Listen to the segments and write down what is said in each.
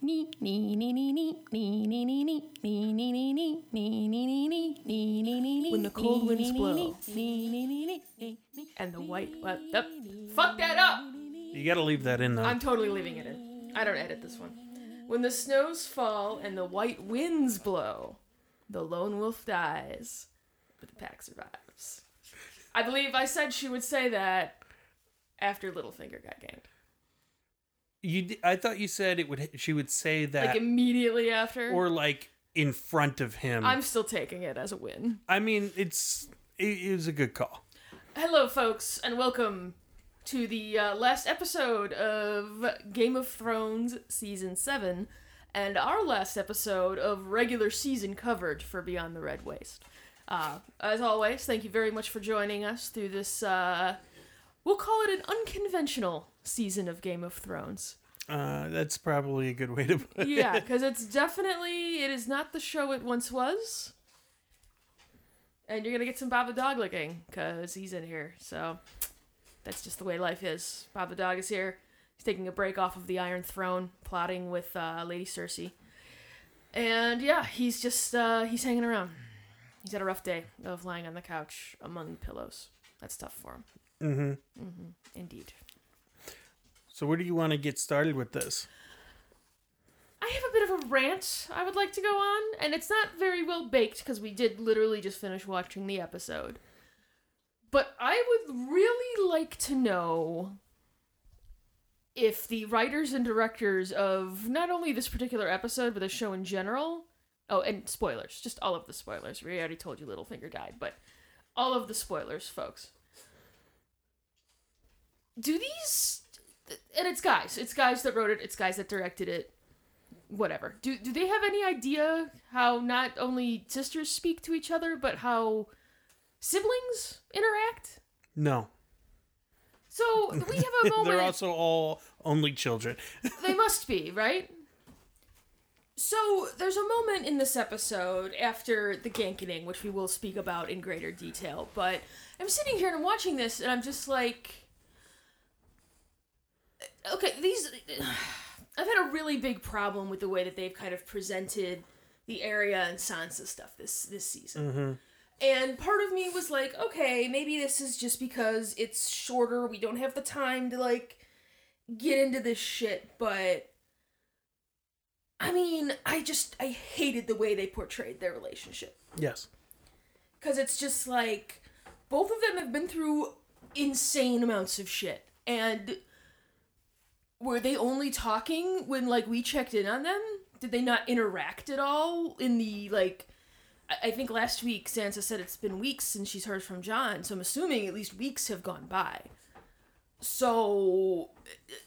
When the cold winds blow. And the white. What? Yep. Fuck that up! You gotta leave that in though. I'm totally leaving it in. I don't edit this one. When the snows fall and the white winds blow, the lone wolf dies, but the pack survives. I believe I said she would say that after Littlefinger got ganked. You, I thought you said it would. She would say that, Like immediately after. or like in front of him. I'm still taking it as a win. I mean, it's it, it was a good call. Hello, folks, and welcome to the uh, last episode of Game of Thrones Season 7 and our last episode of regular season coverage for Beyond the Red Waste. Uh, as always, thank you very much for joining us through this, uh, we'll call it an unconventional season of Game of Thrones. Uh, that's probably a good way to put Yeah, it. Yeah, because it's definitely, it is not the show it once was. And you're going to get some Bob the Dog looking because he's in here, so that's just the way life is. Bob the dog is here. He's taking a break off of the Iron Throne, plotting with uh, Lady Cersei. And yeah, he's just uh, he's hanging around. He's had a rough day of lying on the couch among pillows. That's tough for him. Mm-hmm. Indeed. So where do you want to get started with this? I have a bit of a rant I would like to go on, and it's not very well baked because we did literally just finish watching the episode. But I would really like to know if the writers and directors of not only this particular episode, but the show in general. Oh, and spoilers. Just all of the spoilers. We already told you Littlefinger died, but all of the spoilers, folks. Do these. And it's guys. It's guys that wrote it, it's guys that directed it whatever. Do do they have any idea how not only sisters speak to each other, but how siblings interact? No, So we have a moment. they're also all only children. they must be right. So there's a moment in this episode after the gankening, which we will speak about in greater detail. But I'm sitting here and I'm watching this, and I'm just like, okay, these. I've had a really big problem with the way that they've kind of presented the Arya and Sansa stuff this this season. Mm-hmm. And part of me was like, okay, maybe this is just because it's shorter. We don't have the time to like get into this shit, but I mean, I just I hated the way they portrayed their relationship Yes. cuz it's just like both of them have been through insane amounts of shit and were they only talking when like we checked in on them? Did they not interact at all in the like I- I think last week Sansa said it's been weeks since she's heard from Jon, so I'm assuming at least weeks have gone by. So,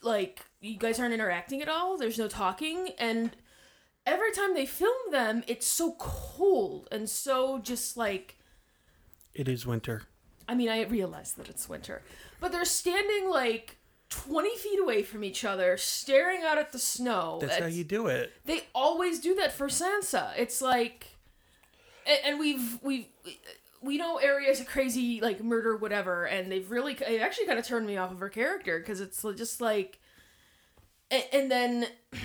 like, you guys aren't interacting at all. There's no talking, and every time they film them, it's so cold and so just like. It is winter. I mean, I realize that it's winter, but they're standing like twenty feet away from each other, staring out at the snow. That's how you do it. they always do that for Sansa. It's like, and, and we've we've we know Arya's a crazy like murder whatever, and they've really it actually kind of turned me off of her character because it's just like, and, and then.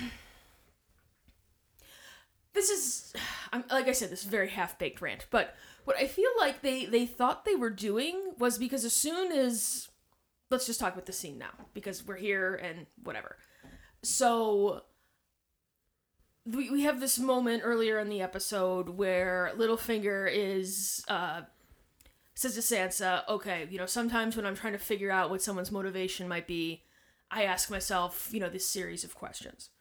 This is, I'm like I said, this is a very half baked rant. But what I feel like they they thought they were doing was because as soon as, let's just talk about the scene now because we're here and whatever. So we, we have this moment earlier in the episode where Littlefinger is uh says to Sansa, okay, you know, sometimes when I'm trying to figure out what someone's motivation might be, I ask myself, you know, this series of questions.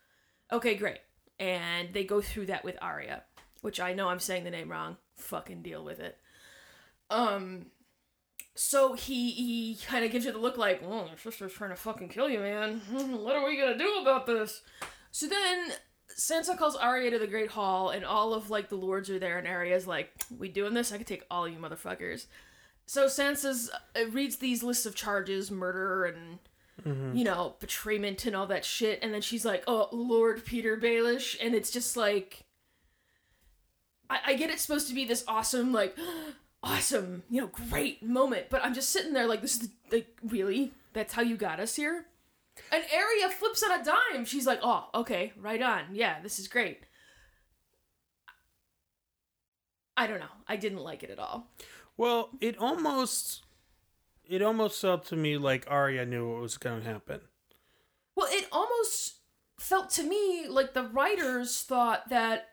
Okay, great. And they go through that with Arya, which I know I'm saying the name wrong. Fucking deal with it. Um so he he kind of gives you the look like, "Well, your sister's trying to fucking kill you, man. what are we going to do about this?" So then Sansa calls Arya to the Great Hall, and all of like the lords are there, and Arya's like, "We doing this? I could take all of you motherfuckers." So Sansa's uh, reads these lists of charges, murder and you know betrayment and all that shit, and then she's like, "Oh, Lord Petyr Baelish," and it's just like, I, I get it's supposed to be this awesome like. Awesome, you know, great moment, but I'm just sitting there like, this is the, like, really? That's how you got us here? And Arya flips on a dime. She's like, "Oh, okay, right on. Yeah, this is great." I don't know. I didn't like it at all. Well, it almost it almost felt to me like Arya knew what was going to happen. Well, it almost felt to me like the writers thought that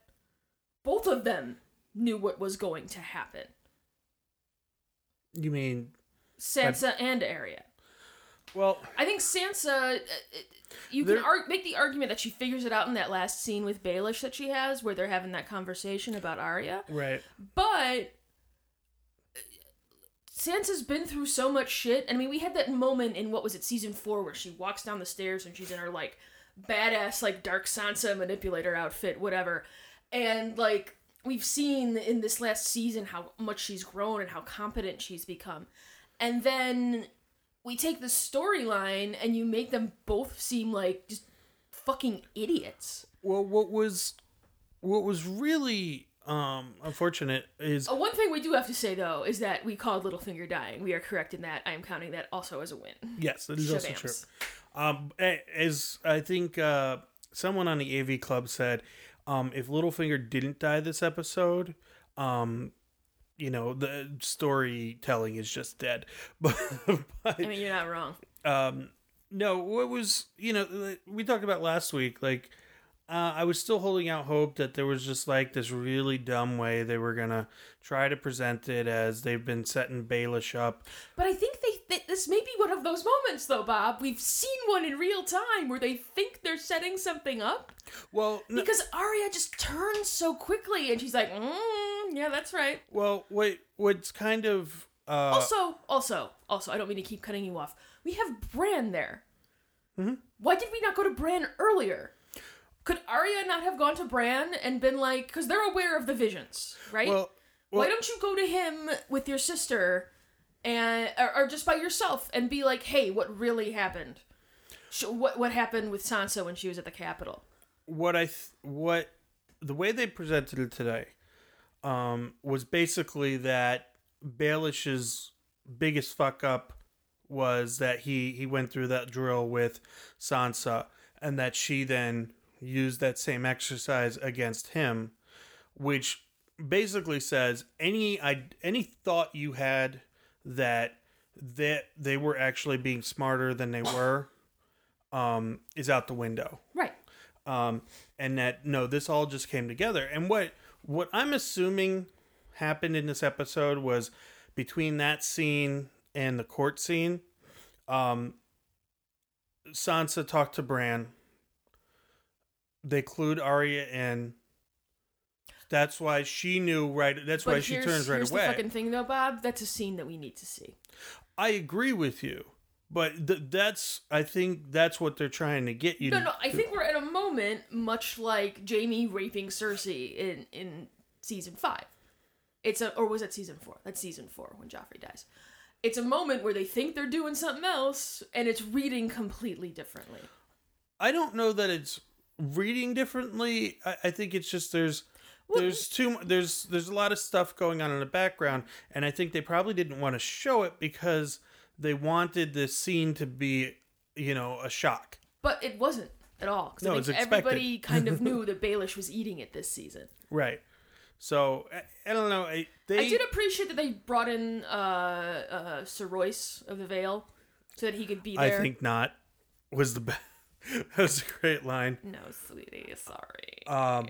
both of them knew what was going to happen. You mean Sansa and Arya. well, I think Sansa, uh, uh, you can There- ar- make the argument that she figures it out in that last scene with Baelish that she has, where they're having that conversation about Arya. right. But uh, Sansa's been through so much shit. I mean, we had that moment in what was it, season four, where she walks down the stairs and she's in her like badass like dark Sansa manipulator outfit, whatever, and like we've seen in this last season how much she's grown and how competent she's become, and then we take the storyline and you make them both seem like just fucking idiots. Well, what was what was really um unfortunate is Uh, one thing we do have to say though is that we called Littlefinger dying. We are correct in that. I am counting that also as a win. yes, it is also Shabams. true. Um, as I think uh, someone on the AV Club said, um, if Littlefinger didn't die this episode, um, you know, the storytelling is just dead. But, but I mean, you're not wrong. um, no, what was you know we talked about last week, like. Uh, I was still holding out hope that there was just like this really dumb way they were gonna try to present it as they've been setting Baelish up. But I think they, they this may be one of those moments though, Bob. We've seen one in real time where they think they're setting something up Well, no, because Arya just turns so quickly and she's like, mm, "Yeah, that's right." well, what what's kind of uh, also, also, also, I don't mean to keep cutting you off. We have Bran there. Mm-hmm. Why did we not go to Bran earlier? Could Arya not have gone to Bran and been like, because they're aware of the visions, right? well, Why don't you go to him with your sister, and or, or just by yourself and be like, "Hey, what really happened? What what happened with Sansa when she was at the capital?" what I th- what the way they presented it today um, was basically that Baelish's biggest fuck up was that he he went through that drill with Sansa and that she then used that same exercise against him which basically says any I, any thought you had that that they were actually being smarter than they were um, is out the window Right. um, and that no, this all just came together. And what what I'm assuming happened in this episode was between that scene and the court scene, um, Sansa talked to Bran. They clued Arya in. That's why she knew right. That's why she turns right here's away. the fucking thing, though, Bob. That's a scene that we need to see. I agree with you, but th- that's I think that's what they're trying to get you. No, to, no. I think we're at a moment much like Jaime raping Cersei in in season five. It's a or was it season four? That's season four when Joffrey dies. It's a moment where they think they're doing something else, and it's reading completely differently. I don't know that it's reading differently. I, I think it's just there's Well, there's too there's there's a lot of stuff going on in the background, and I think they probably didn't want to show it because they wanted the scene to be, you know, a shock. But it wasn't at all. 'cause No, I it's think everybody kind of knew that Baelish was eating it this season. Right. So I, I don't know. I, they I did appreciate that they brought in uh, uh, Sir Royce of the Vale so that he could be there. I think not was the best. that was a great line. No, sweetie, sorry. Um,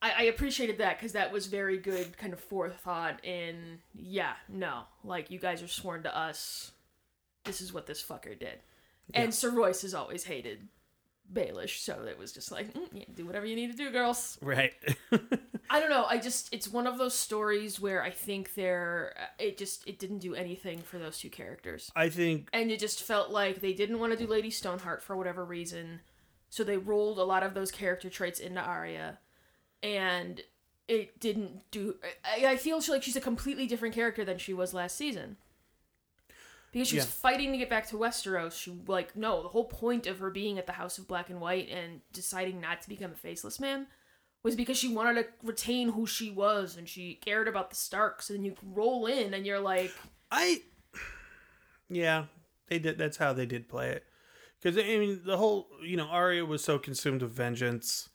I, I appreciated that because that was very good kind of forethought in, yeah, no, like you guys are sworn to us. This is what this fucker did. And Sir Royce has always hated Baelish, so it was just like, mm, yeah, do whatever you need to do, girls. Right. I don't know. I just, it's one of those stories where I think they're, it just, it didn't do anything for those two characters. I think and it just felt like they didn't want to do Lady Stoneheart for whatever reason, so they rolled a lot of those character traits into Arya, and it didn't do. I, I feel like she's a completely different character than she was last season. Because she was Yeah. fighting to get back to Westeros. She like no, the whole point of her being at the House of Black and White and deciding not to become a faceless man was because she wanted to retain who she was and she cared about the Starks. And then you roll in and you're like, I yeah, they did that's how they did play it. Because I mean, the whole you know Arya was so consumed with vengeance.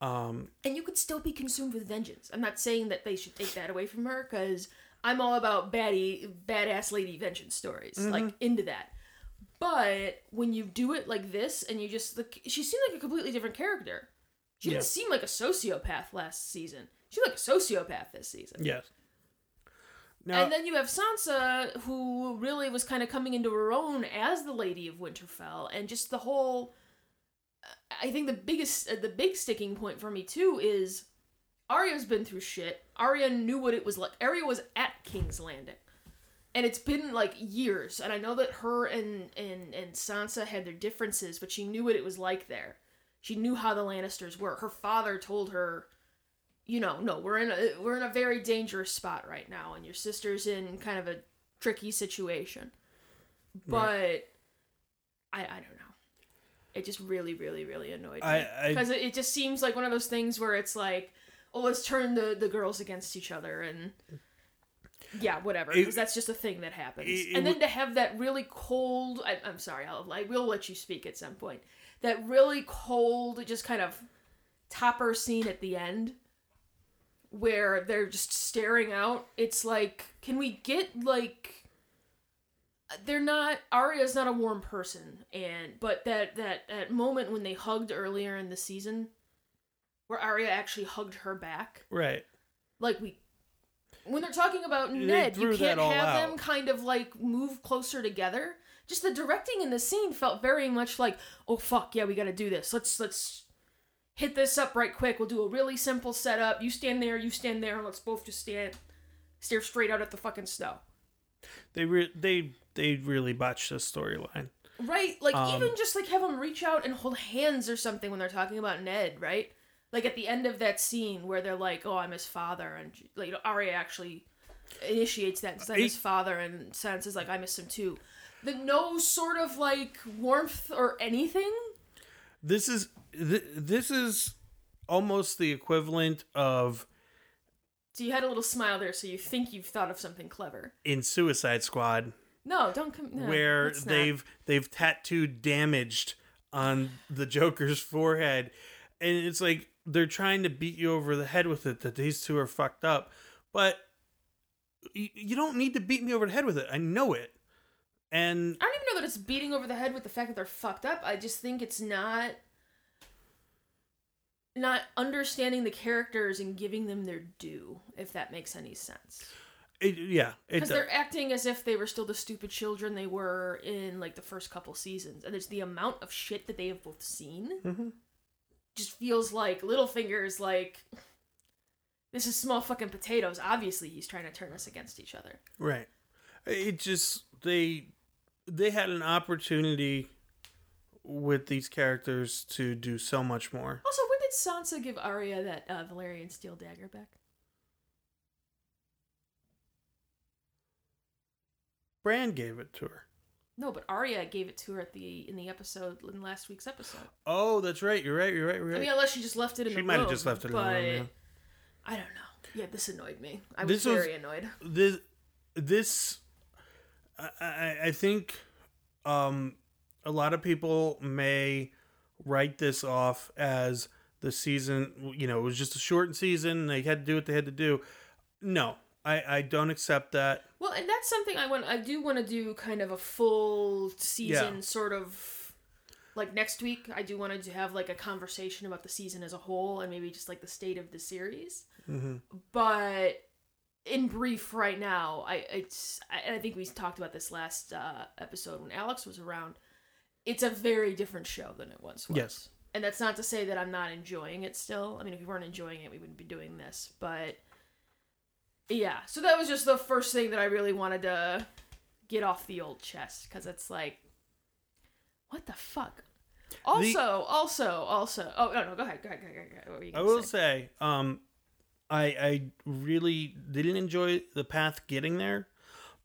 Um, and you could still be consumed with vengeance. I'm not saying that they should take that away from her because I'm all about baddie, badass lady vengeance stories, like into that. But when you do it like this, and you just like, she seemed like a completely different character. She didn't Yeah. seem like a sociopath last season. She was like a sociopath this season. yes. Now, and then you have Sansa, who really was kind of coming into her own as the Lady of Winterfell, and just the whole. I think the biggest, uh, the big sticking point for me too is, Arya's been through shit. Arya knew what it was like. Arya was at King's Landing, and it's been like years. And I know that her and and and Sansa had their differences, but she knew what it was like there. She knew how the Lannisters were. Her father told her you know, no, we're in a we're in a very dangerous spot right now, and your sister's in kind of a tricky situation. But I I don't know. It just really, really, really annoyed me because it, it just seems like one of those things where it's like, oh, let's turn the the girls against each other and. Yeah, whatever. Because that's just a thing that happens. it- it and then to have that really cold, I, I'm sorry, I'll, I will let you speak at some point. That really cold, just kind of topper scene at the end where they're just staring out. It's like, can we get like they're not Arya's not a warm person and but that that that moment when they hugged earlier in the season where Arya actually hugged her back, right. like we when they're talking about Ned, you can't have out. them kind of like move closer together. Just the directing in the scene felt very much like, oh fuck, yeah, we got to do this. Let's let's hit this up right quick. We'll do a really simple setup. You stand there, you stand there, and let's both just stand stare straight out at the fucking snow. They re- they they really botched this storyline. Right? Like Um, even just like have them reach out and hold hands or something when they're talking about Ned, right? Like at the end of that scene where they're like, "Oh, I'm his father," and like, you know, Arya actually initiates that. Like It- his father, and Sansa's like, "I miss him too." The no sort of like warmth or anything. This is th- this is almost the equivalent of So you had a little smile there, so you think you've thought of something clever. in Suicide Squad No, don't come. No, where they've they've tattooed damaged on the Joker's forehead, and it's like they're trying to beat you over the head with it that these two are fucked up, but you, you don't need to beat me over the head with it. I know it, and I don't even know that it's beating over the head with the fact that they're fucked up. I just think it's not not understanding the characters and giving them their due, if that makes any sense. it, yeah, Because they're acting as if they were still the stupid children they were in like the first couple seasons, and it's the amount of shit that they have both seen. Mhm. Just feels like Littlefinger's like. This is small fucking potatoes. Obviously, he's trying to turn us against each other. Right. It just they they had an opportunity with these characters to do so much more. Also, when did Sansa give Arya that uh, Valyrian steel dagger back? Bran gave it to her. No, but Arya gave it to her at the in the episode in last week's episode. Oh, that's right. You're right. You're right. You're right. I mean, unless she just left it in. She the might have just left it in the room, yeah. I don't know. Yeah, this annoyed me. I was This was- very annoyed. this this I, I I think um a lot of people may write this off as the season you know it was just a shortened season they had to do what they had to do no i i don't accept that Well, and that's something I want. I do want to do kind of a full season Yeah. sort of like next week. I do want to have like a conversation about the season as a whole and maybe just like the state of the series. mm-hmm. but in brief right now i it's i, I think we talked about this last uh, episode when alex was around it's a very different show than it once was Yes. and that's not to say that i'm not enjoying it still i mean if we weren't enjoying it we wouldn't be doing this but yeah so that was just the first thing that i really wanted to get off the old chest because it's like what the fuck also also also oh no no go ahead go ahead go ahead, go ahead. What were you i will say? say um i i really didn't enjoy the path getting there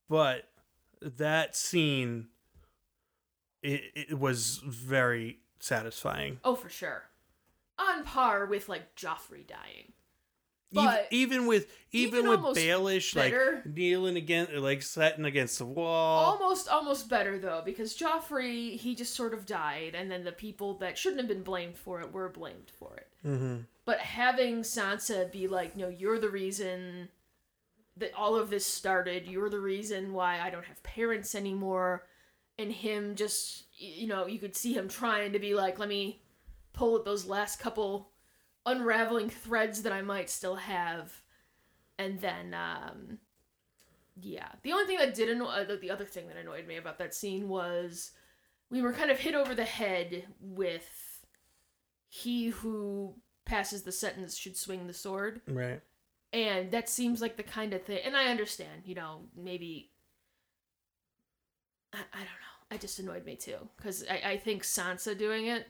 but that scene it, it was very satisfying Oh, for sure. On par with like Joffrey dying. Even- But even, with even, even with Baelish like kneeling against like sitting against the wall. almost almost better though because Joffrey he just sort of died and then the people that shouldn't have been blamed for it were blamed for it. hmm But having Sansa be like, "No, you're the reason that all of this started. You're the reason why I don't have parents anymore." And him just you know, you could see him trying to be like, "Let me pull at those last couple unraveling threads that I might still have." And then um yeah. The only thing that did annoy uh, the- the other thing that annoyed me about that scene was we were kind of hit over the head with he who passes the sentence should swing the sword Right. and that seems like the kind of thing and i understand you know maybe i, I don't know it just annoyed me too because I, I think sansa doing it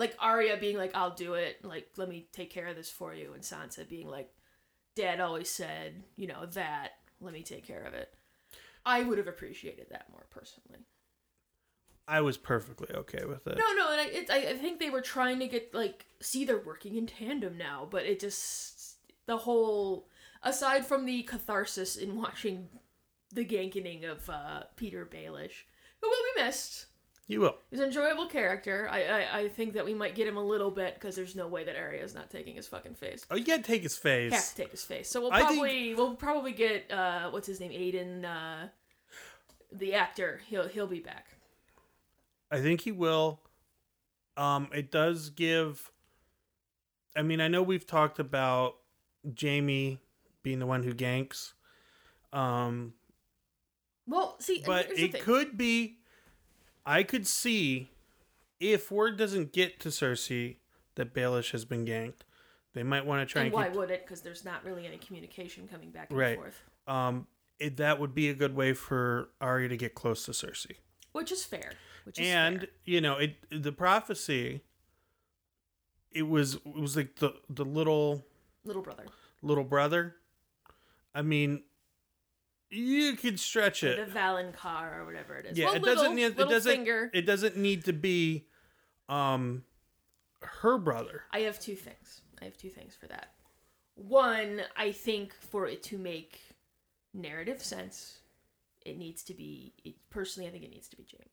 like Arya being like i'll do it. Like let me take care of this for you. And sansa being like dad always said you know that. Let me take care of it. I would have appreciated that more personally. I was perfectly okay with it. no, no, and I, it, I, think they were trying to get like see they're working in tandem now, but it just the whole aside from the catharsis in watching the gankening of uh, Petyr Baelish, who will be missed. You will. He's an enjoyable character. I, I, I think that we might get him a little bit because there's no way that Arya is not taking his fucking face. Oh, you gotta take his face. Have to take his face. So we'll I think- probably we'll probably get uh what's his name Aidan uh the actor. He'll he'll be back. I think he will. Um, it does give. I mean, I know we've talked about Jaime being the one who ganks, um, Well, see, but it thing. could be. I could see if word doesn't get to Cersei that Baelish has been ganked, they might want to try and and, why keep. would it? Because there's not really any communication coming back and Right. forth, Um, it, that would be a good way for Arya to get close to Cersei. which is fair. Which is and fair. you know it the prophecy it was it was like the the little little brother, little brother i mean you could stretch it. the it valonqar or whatever it is. yeah well, it little, doesn't need it doesn't finger. it doesn't need to be um her brother I have two things. I have two things for that. One, I think for it to make narrative sense, it needs to be. It, personally, I think it needs to be Jaime.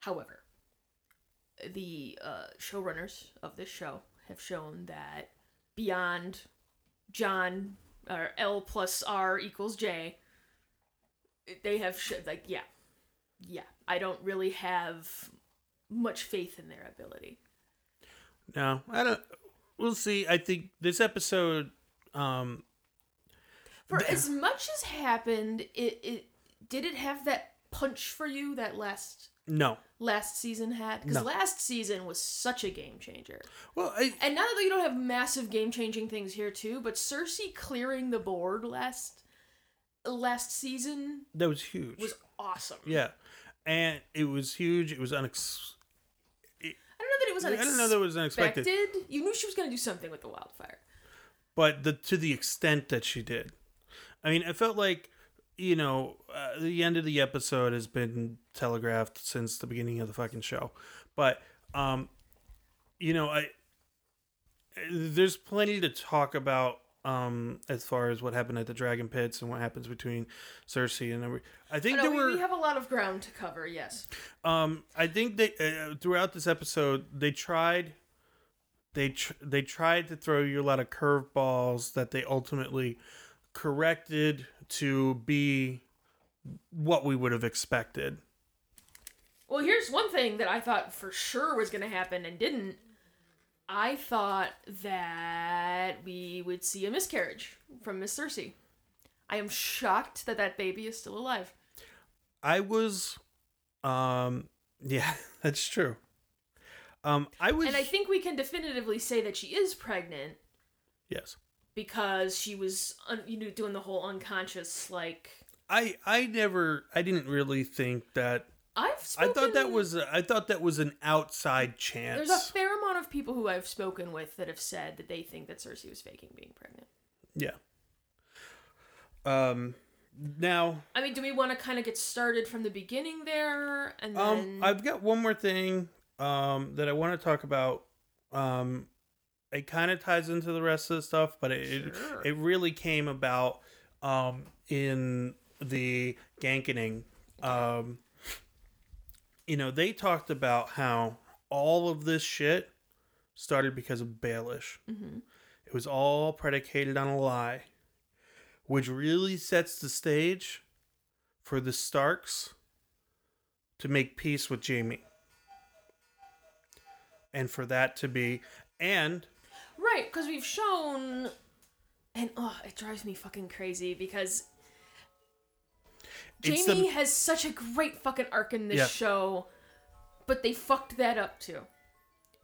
However, the uh, showrunners of this show have shown that beyond Jon or L plus R equals J, they have sh- like yeah, yeah. I don't really have much faith in their ability. no i don't we'll see i think this episode um For as much as happened, it, it did it have that punch for you that last no last season had? Because No. last season was such a game changer. well I, And not that you don't have massive game changing things here too, but Cersei clearing the board last last season that was huge was awesome. yeah and it was huge it was unex- I don't know that it was unexpected. i don't know that it was unexpected You knew she was going to do something with the wildfire. but the to the extent that she did. I mean, it felt like you know uh, the end of the episode has been telegraphed since the beginning of the fucking show, but um, you know, I there's plenty to talk about um as far as what happened at the dragon pits and what happens between Cersei and every. I think No, there we, were we have a lot of ground to cover. Yes. um, I think they uh, throughout this episode they tried, they tr- they tried to throw you a lot of curveballs that they ultimately corrected to be what we would have expected. Well, here's one thing that I thought for sure was going to happen and didn't. I thought that we would see a miscarriage from Miss Cersei. I am shocked that that baby is still alive. I was, um, yeah, that's true. Um, I was, And I think we can definitively say that she is pregnant yes, because she was, un- you know, doing the whole unconscious like. I I never, I didn't really think that. I've I thought that was, I thought that was an outside chance. There's a fair amount of people who I've spoken with that have said that they think that Cersei was faking being pregnant. Yeah. Um. Now, I mean, do we want to kind of get started from the beginning there, and then um, I've got one more thing um that I want to talk about. Um, it kind of ties into the rest of the stuff, but it Sure. it, it really came about um, in the Gankening. Um, you know, they talked about how all of this shit started because of Baelish. Mm-hmm. It was all predicated on a lie, which really sets the stage for the Starks to make peace with Jaime. And for that to be and Right, because we've shown, and oh, it drives me fucking crazy because It's Jaime the- has such a great fucking arc in this Yeah. show, but they fucked that up too,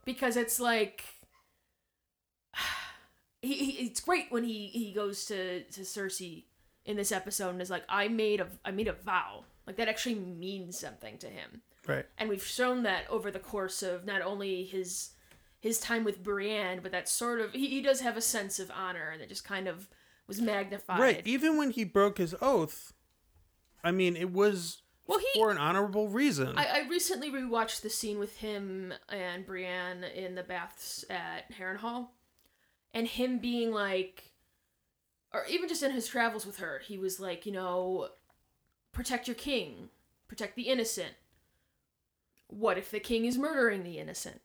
because it's like. He, he, it's great when he, he goes to, to Cersei in this episode and is like, I made a I made a vow. Like that actually means something to him. right. and we've shown that over the course of not only his his time with Brienne, but that sort of he, he does have a sense of honor, and it just kind of was magnified. Right. Even when he broke his oath, I mean, it was Well, he. for an honorable reason. I, I recently rewatched the scene with him and Brienne in the baths at Harrenhal, and him being like, or even just in his travels with her, he was like, you know, protect your king, protect the innocent. What if the king is murdering the innocent?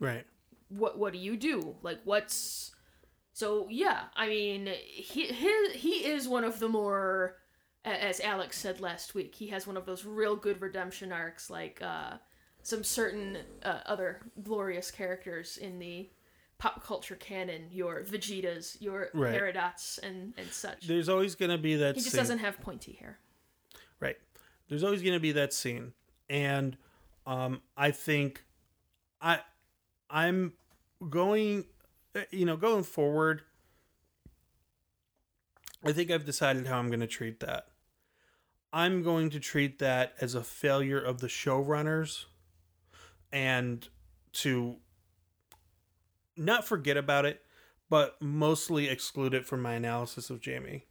right. What what do you do like what's so yeah i mean he he, he is one of the more as alex said last week he has one of those real good redemption arcs like uh some certain uh, other glorious characters in the pop culture canon your vegetas your Right. Peridot's and and such There's always going to be that he just scene. doesn't have pointy hair Right. There's always going to be that scene. And um I think I I'm going uh, you know, going forward I think I've decided how I'm going to treat that. I'm going to treat that as a failure of the showrunners and to not forget about it, but mostly exclude it from my analysis of Jaime.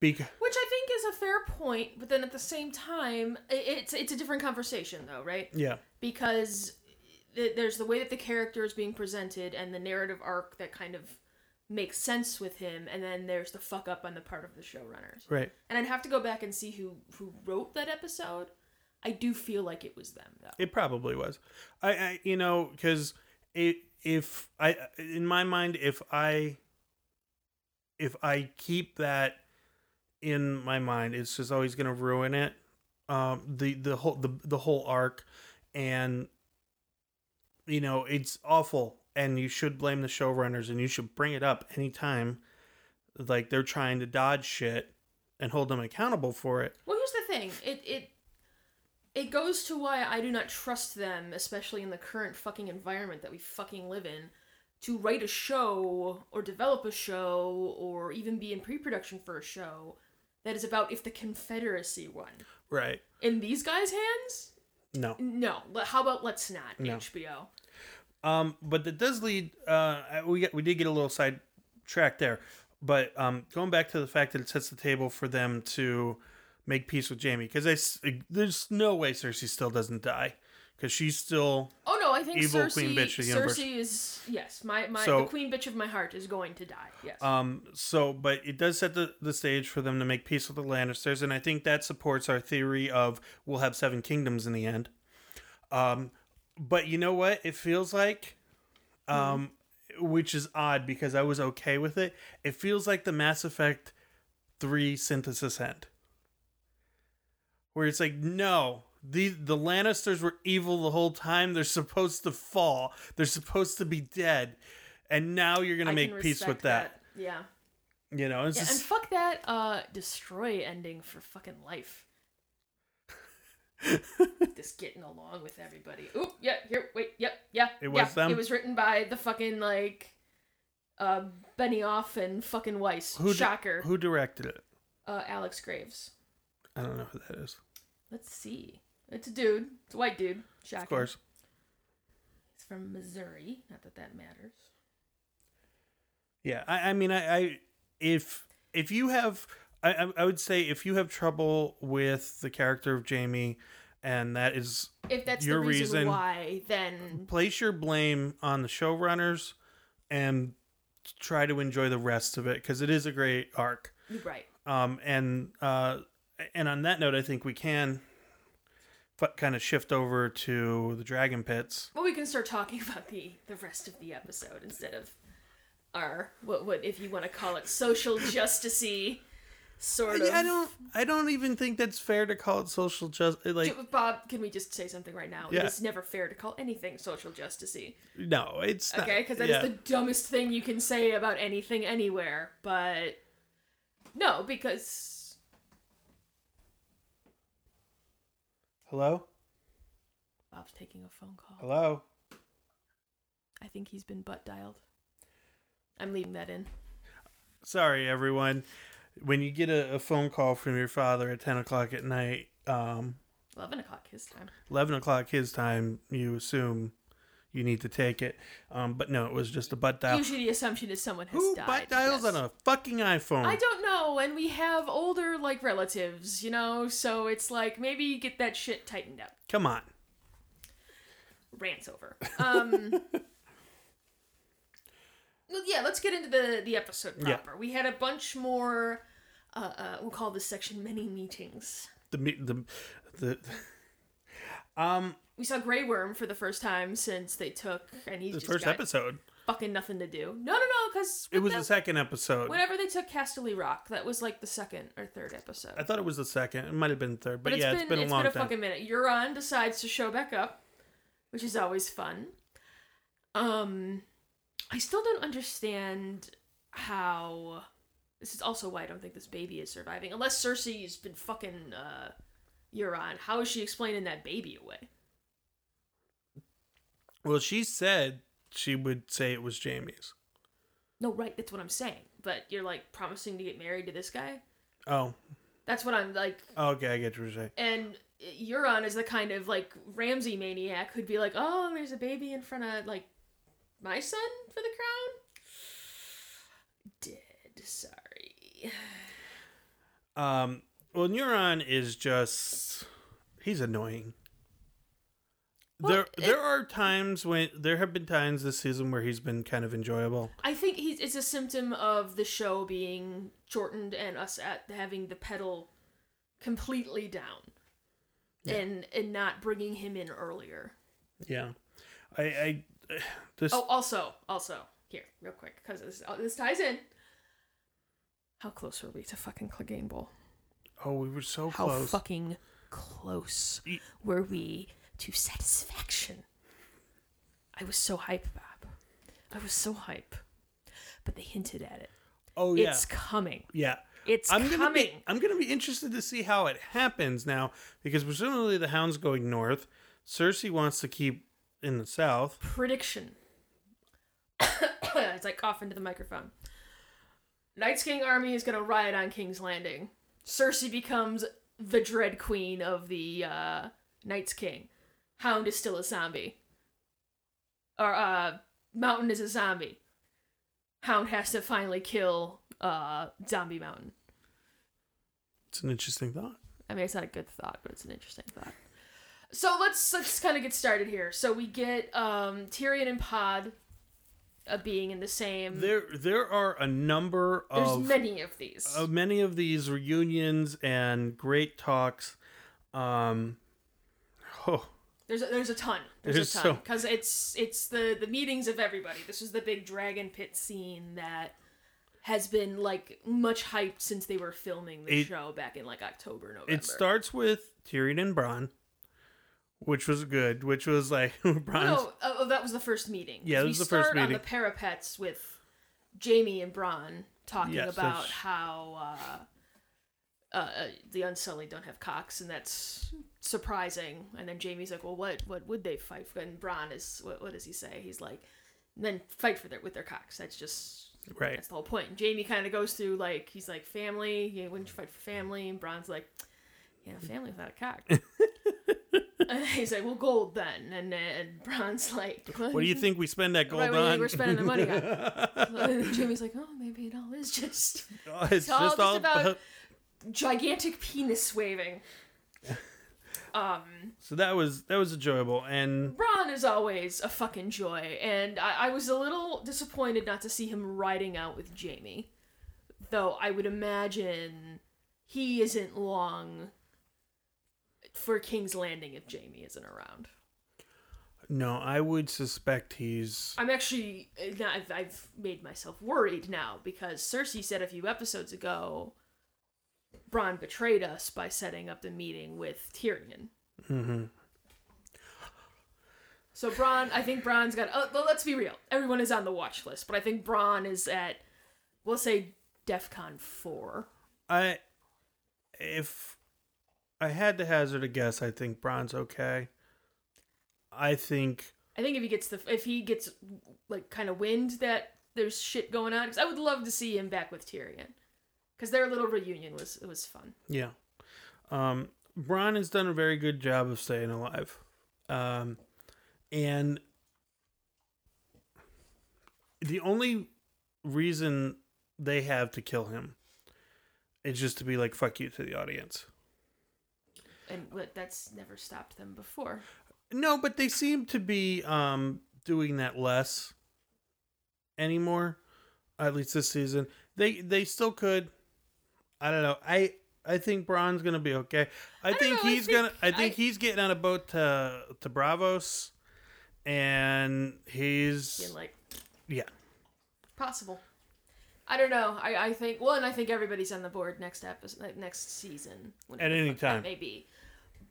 Because which i think is a fair point but then at the same time it's it's a different conversation though right yeah, because th- there's the way that the character is being presented and the narrative arc that kind of makes sense with him and then there's the fuck up on the part of the showrunners right. and i'd have to go back and see who who wrote that episode i do feel like it was them though It probably was. I, I you know, because it if I in my mind if I if I keep that in my mind, it's just always going to ruin it. Um, the the whole the the whole arc, and you know it's awful, and you should blame the showrunners, and you should bring it up anytime, like they're trying to dodge shit and hold them accountable for it. well here's the thing it it it goes to why i do not trust them especially in the current fucking environment that we fucking live in to write a show or develop a show or even be in pre-production for a show that is about if the confederacy won Right. in these guys' hands? No. No. How about let's not No. HBO? Um, but that does lead. Uh, we get, we did get a little side track there, but um, going back to the fact that it sets the table for them to make peace with Jaime, because there's no way Cersei still doesn't die, because she's still no, I think Evil Cersei. queen bitch of the universe. Cersei is yes, my my So- the queen bitch of my heart is going to die. Yes. um. So, but it does set the the stage for them to make peace with the Lannisters, and I think that supports our theory of we'll have seven kingdoms in the end. Um, but you know what? It feels like, um, which is odd because I was okay with it. It feels like the Mass Effect three synthesis end, where it's like, no, the the Lannisters were evil the whole time. They're supposed to fall. They're supposed to be dead, and now you're gonna I make peace with respect that. Yeah. You know, it's Yeah, and fuck that uh destroy ending for fucking life. Just getting along with everybody. Oop, yeah, here, wait, yep, yeah. It yeah. was them? It was written by the fucking like uh Benioff and fucking Weiss. Who di- Shocker. who directed it. uh Alex Graves. I don't know who that is. Let's see. It's a dude. It's a white dude. Shocking. Of course. He's from Missouri. Not that that matters. Yeah, I, I mean, I, I if if you have, I, I- would say if you have trouble with the character of Jaime, and that is If that's Your the reason, reason- why, then place your blame on the showrunners, and try to enjoy the rest of it because it is a great arc. Right. Um, and uh, and on that note, I think we can kind of shift over to the dragon pits. Well, we can start talking about the the rest of the episode instead of our what what if you want to call it social justicey sort of. I don't. I don't even think that's fair to call it social justice. Eh, like, Bob, can we just say something right now? Yeah. It's never fair to call anything social justicey. no, it's. Okay, because that is yeah. the dumbest thing you can say about anything anywhere. But no, because Hello. Bob's taking a phone call. Hello. I think he's been butt dialed. I'm leaving that in. Sorry, everyone. When you get a, a phone call from your father at ten o'clock at night, um, Eleven o'clock his time. 11 o'clock his time, you assume you need to take it. Um, but no, it was just a butt dial. Usually, the assumption is someone has Who died. butt dials yes. on a fucking iPhone? I don't know, and we have older like relatives, you know, so it's like maybe you get that shit tightened up. Come on. Rants over. Um Well, yeah, let's get into the the episode Yeah. proper. We had a bunch more uh, uh we'll call this section many meetings. The the the. Um, We saw Grey Worm for the first time since they took and he's the just first got episode. fucking nothing to do. No, no, no, because It was the second episode. whenever they took Casterly Rock, that was like the second or third episode. I thought it was the second. It might have been third, but, But, yeah, it's been it's been a long time. fucking minute. Euron decides to show back up, which is always fun. Um, I still don't understand how. This is also why I don't think this baby is surviving, unless Cersei's been fucking uh, Euron. How is she explaining that baby away? Well, she said she would say it was Jaime's. No, right. That's what I'm saying. But you're like promising to get married to this guy. Oh, That's what I'm like. okay, I get what you're saying. And Euron is the kind of like Ramsay maniac who'd be like, "Oh, there's a baby in front of like my son for the crown." Dead. Sorry. Um, well, Euron is just he's annoying. Well, there, it- there are times when there have been times this season where he's been kind of enjoyable. I think he's it's a symptom of the show being shortened and us at having the pedal completely down. Yeah. And and not bringing him in earlier. Yeah, I, I, this. Oh, also, also here, real quick, because this oh, this ties in. How close were we to fucking Clegane Bowl? Oh, we were so How close. fucking close were we to satisfaction? I was so hype, Bob. I was so hype. But they hinted at it. oh yeah, It's coming. yeah. It's I'm gonna coming. be. I'm gonna be interested to see how it happens now because presumably the Hound's going north. Cersei wants to keep in the south. Prediction. it's like cough into the microphone. Night's King army is gonna riot on King's Landing. Cersei becomes the Dread Queen of the uh, Night's King. Hound is still a zombie. Or uh, Mountain is a zombie. Hound has to finally kill uh, Zombie Mountain. It's an interesting thought. I mean, it's not a good thought, but it's an interesting thought. So let's let's kind of get started here. So we get um, Tyrion and Pod uh, being in the same. There, there are a number of There's many of these. uh, many of these reunions and great talks. Um, oh, there's a, there's a ton. There's, There's a ton because it's it's the the meetings of everybody. This is the big dragon pit scene that has been like much hyped since they were filming the It- show back in like October November. it starts with Tyrion and Bronn, which was good. Which was like Bronn's. No, oh, oh, that was the first meeting. Yeah, that we was the first start on the parapets with Jaime and Bronn talking Yes, about that's- how uh, uh, uh, the Unsullied don't have cocks, and that's surprising. And then Jaime's like, "Well, what what would they fight for?" And Bronn is what, what does he say? He's like, "Then fight for their with their cocks." That's just Right. that's the whole point. And Jaime kind of goes through like he's like family. Yeah, wouldn't you fight for family? And Bronn's like, yeah, family without a cock. and he's like, well, gold then. And then Bronn's like, What do you think we spend that gold Right, what on? we're spending the money on? Jaime's like, oh, maybe it all is just Oh, it's all just just all about- gigantic penis waving. Um, So that was that was enjoyable, and Bronn is always a fucking joy, and I, I was a little disappointed not to see him riding out with Jaime. Though I would imagine he isn't long for King's Landing if Jaime isn't around. no, I would suspect he's I'm actually I've, I've made myself worried now because Cersei said a few episodes ago Bronn betrayed us by setting up the meeting with Tyrion. hmm So Bronn, I think Bronn's got. Oh, well, let's be real. Everyone is on the watch list, but I think Bronn is at, we'll say, DefCon four. I if I had to hazard a guess, I think Bronn's okay. I think I think if he gets the if he gets like kind of wind that there's shit going on, because I would love to see him back with Tyrion, because their little reunion was it was fun. yeah. Um Bronn has done a very good job of staying alive. Um and the only reason they have to kill him is just to be like fuck you to the audience. And but that's never stopped them before. No, but they seem to be um doing that less anymore. At least this season. They they still could. I don't know. I I think Bronn's gonna be okay. I, don't think know, I he's think- gonna. I think I- he's getting on a boat to to Braavos, and he's like yeah. possible. I don't know. I, I think well, and I think everybody's on the board next episode, next season. At any time. maybe.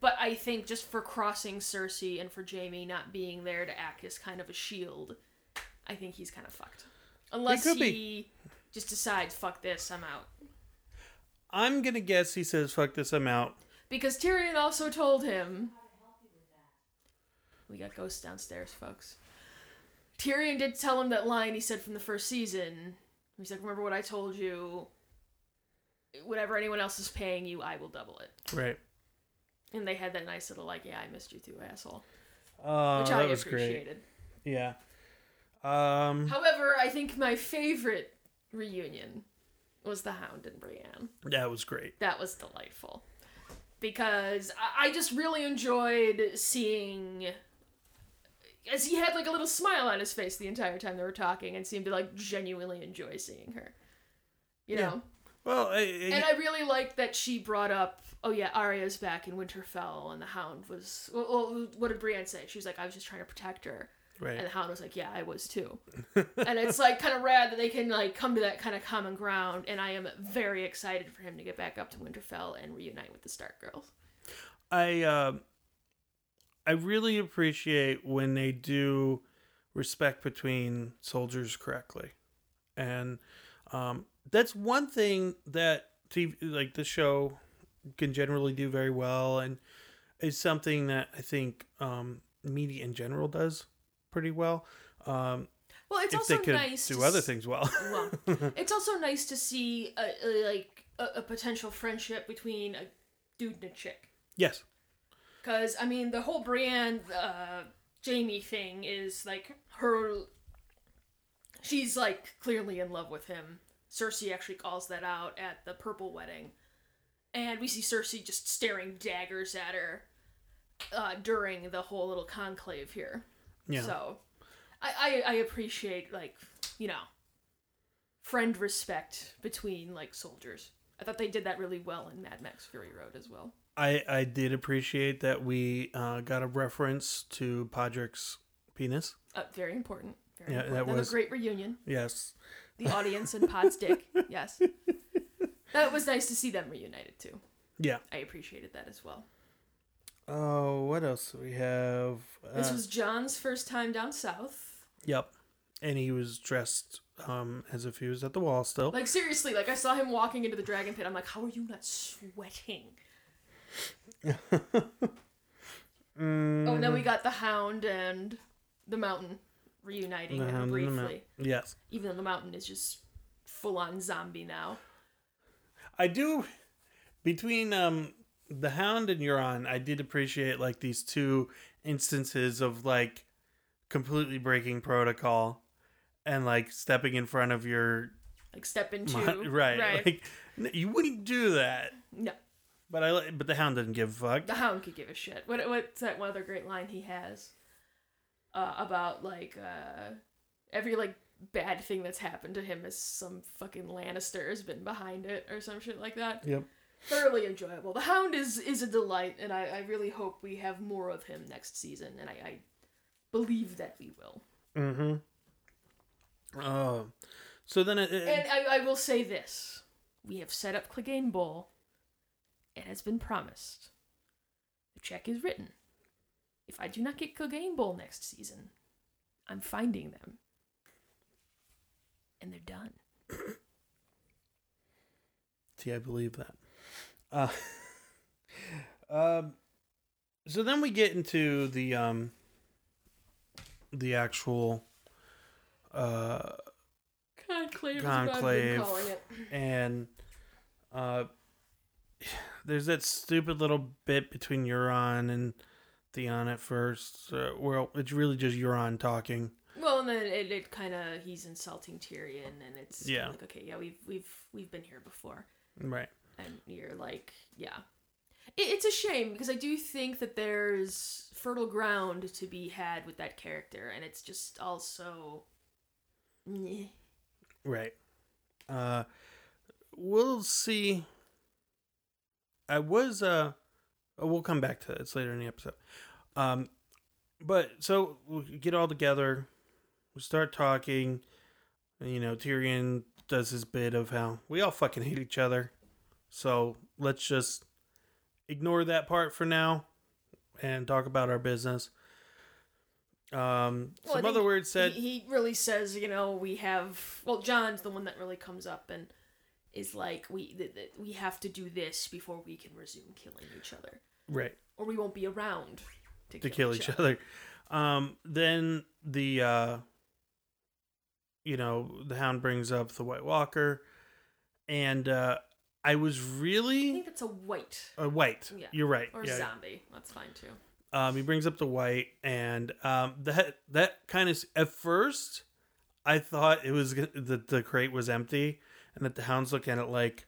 But I think just for crossing Cersei and for Jaime not being there to act as kind of a shield, I think he's kind of fucked. Unless could he be. just decides, "Fuck this, I'm out." I'm gonna guess he says fuck this. I'm out. Because Tyrion also told him. We got ghosts downstairs, folks. Tyrion did tell him that line he said from the first season. He's like, "Remember what I told you? Whatever anyone else is paying you, I will double it." Right. And they had that nice little like, "Yeah, I missed you too, asshole," Oh, which that I was great. appreciated. Yeah. Um. However, I think my favorite reunion was the Hound and Brienne. That was great. that was delightful because I, I just really enjoyed seeing as he had like a little smile on his face the entire time they were talking and seemed to like genuinely enjoy seeing her you Yeah. know Well, I, I, and i really liked that she brought up oh yeah arya's back in winterfell and the hound was well, well what did brienne say she was like i was just trying to protect her right. and the hound was like, "Yeah, I was too." and it's like kind of rad that they can like come to that kind of common ground. And I am very excited for him to get back up to Winterfell and reunite with the Stark girls. I uh, I really appreciate when they do respect between soldiers correctly, and um, that's one thing that TV, like the show can generally do very well, and is something that I think um, media in general does pretty well. Um, Well, it's also they could nice do to other things well, Well, it's also nice to see a, a, like a, a potential friendship between a dude and a chick. yes, Because I mean, the whole Brienne, uh, Jaime thing is like her. She's like clearly in love with him. Cersei actually calls that out at the Purple Wedding, and we see Cersei just staring daggers at her uh, during the whole little conclave here. Yeah. So, I, I I appreciate like you know, friend respect between like soldiers. I thought they did that really well in Mad Max Fury Road as well. I I did appreciate that we uh, got a reference to Podrick's penis. Uh, very important. Very Yeah, important. that Another was- great reunion. Yes. The audience and Pod's dick. Yes. That was nice to see them reunited too. Yeah. I appreciated that as well. Oh, what else do we have? This Uh, was Jon's first time down south. Yep. And he was dressed um, as if he was at the wall still. Like seriously, like I saw him walking into the dragon pit. I'm like, how are you not sweating? Mm, Oh, and then we got the Hound and the Mountain reuniting the them and the briefly. Yes. Even though the Mountain is just full on zombie now. I do between um the Hound and Euron, I did appreciate like these two instances of like completely breaking protocol and like stepping in front of your Like step into right, right. Like n- you wouldn't do that. no. But I but the Hound doesn't give a fuck. The Hound could give a shit. What what's that one other great line he has? Uh, about like uh, every like bad thing that's happened to him is some fucking Lannister has been behind it or some shit like that. Yep. Thoroughly enjoyable. The Hound is is a delight, and I, I really hope we have more of him next season, and I, I believe that we will. Mm-hmm. Uh, so then it, it- And I, I will say this: we have set up Clegane Bowl, and it has been promised. The check is written. If I do not get Clegane Bowl next season, I'm finding them, and they're done. See, I believe that. Uh, um, so then we get into the um, the actual uh, Conclave, Conclave. what I've been calling it. and uh, there's that stupid little bit between Euron and Theon at first. Uh, well, it's really just Euron talking. Well, and then it, it kind of he's insulting Tyrion, and it's Yeah. like okay, yeah, we've we've we've been here before. Right. And you're like, yeah. It, it's a shame because I do think that there's fertile ground to be had with that character, and it's just also. Right. Uh we'll see. I was uh oh, we'll come back to this later in the episode. Um but so we get all together, we start talking, you know, Tyrion does his bit of how we all fucking hate each other. So let's just ignore that part for now and talk about our business. Um Well, some other words said he, he really says, you know, we have. Well, Jon's the one that really comes up and is like, we th- th- we have to do this before we can resume killing each other, right. or we won't be around to, to kill each other. Um, then the uh, you know the Hound brings up the White Walker, and uh, I was really. I think that's a white A white. Yeah. You're right. or yeah. zombie. That's fine too. Um, he brings up the white, and um, that that kind of at first, I thought it was that the crate was empty, and that the Hound's look at it like,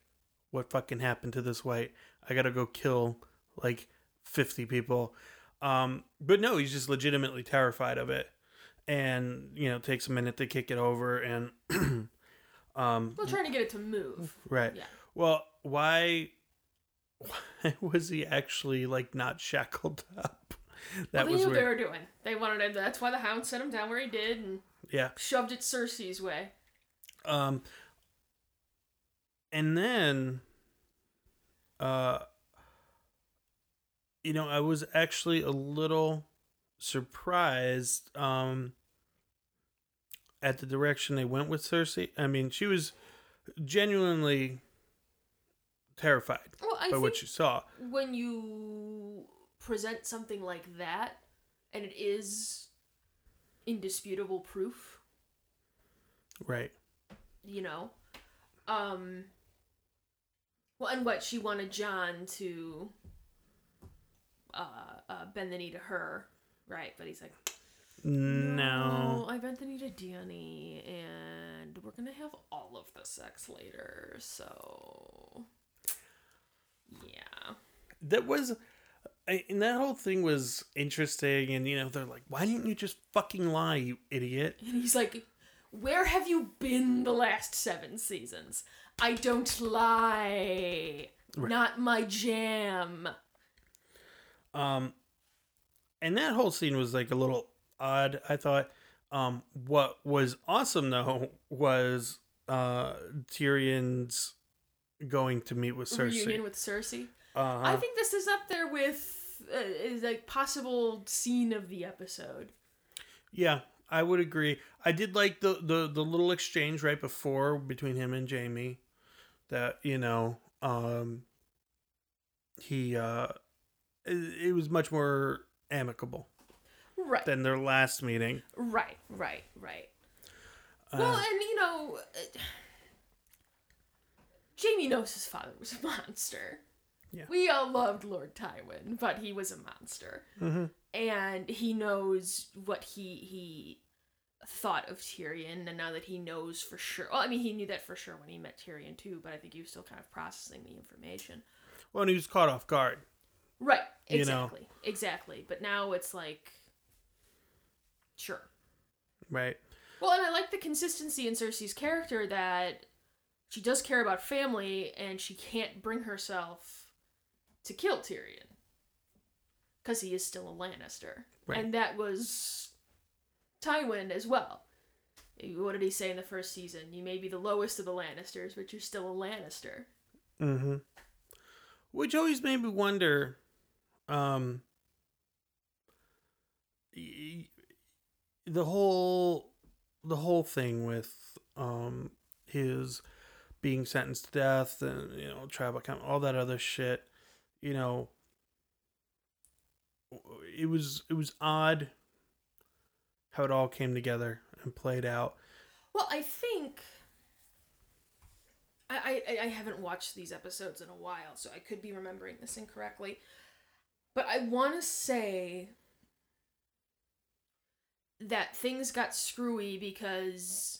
"What fucking happened to this white? I gotta go kill like fifty people." Um, but no, he's just legitimately terrified of it, and you know takes a minute to kick it over, and um, Well, trying to get it to move. right. Yeah. Well, why? Why was he actually like not shackled up? That well, they was knew weird. they were doing. They wanted it. That's why the hound sent him down where he did and Yeah. shoved it Cersei's way. Um and then uh you know, I was actually a little surprised um at the direction they went with Cersei. I mean, she was genuinely terrified Well, by what she saw. when you present something like that, and it is indisputable proof, Right. you know, um, well, and what she wanted Jon to uh, uh bend the knee to her, right? But he's like, No. I bent the knee to Dany, and we're gonna have all of the sex later, so. That was and that whole thing was interesting and you know they're like why didn't you just fucking lie you idiot And he's like, Where have you been the last seven seasons? I don't lie. Right. Not my jam. um and that whole scene was like a little odd i thought um what was awesome though was uh tyrion's going to meet with Cersei. Reunion with Cersei. Uh I think this is up there with uh, is like possible scene of the episode. yeah i would agree i did like the the the little exchange right before between him and jaime that you know um he uh it, it was much more amicable Right. than their last meeting Right, right, right. Uh, well, and you know, uh, Jaime knows his father was a monster. Yeah. We all loved Lord Tywin, but he was a monster. mhm. and he knows what he he thought of Tyrion, and now that he knows for sure. Well, I mean, he knew that for sure when he met Tyrion too, but I think he was still kind of processing the information. Well, and he was caught off guard. Right. You know. Exactly. Exactly. But now it's like sure. Right. Well, and I like the consistency in Cersei's character that she does care about family and she can't bring herself to kill Tyrion. Because he is still a Lannister. Right. And that was Tywin as well. What did he say in the first season? You may be the lowest of the Lannisters, but you're still a Lannister. Mm-hmm. Which always made me wonder, um, the whole the whole thing with um his being sentenced to death and you know tribal count, all that other shit. You know, it was it was odd how it all came together and played out. Well, I think I, I I haven't watched these episodes in a while, so I could be remembering this incorrectly. But I want to say that things got screwy because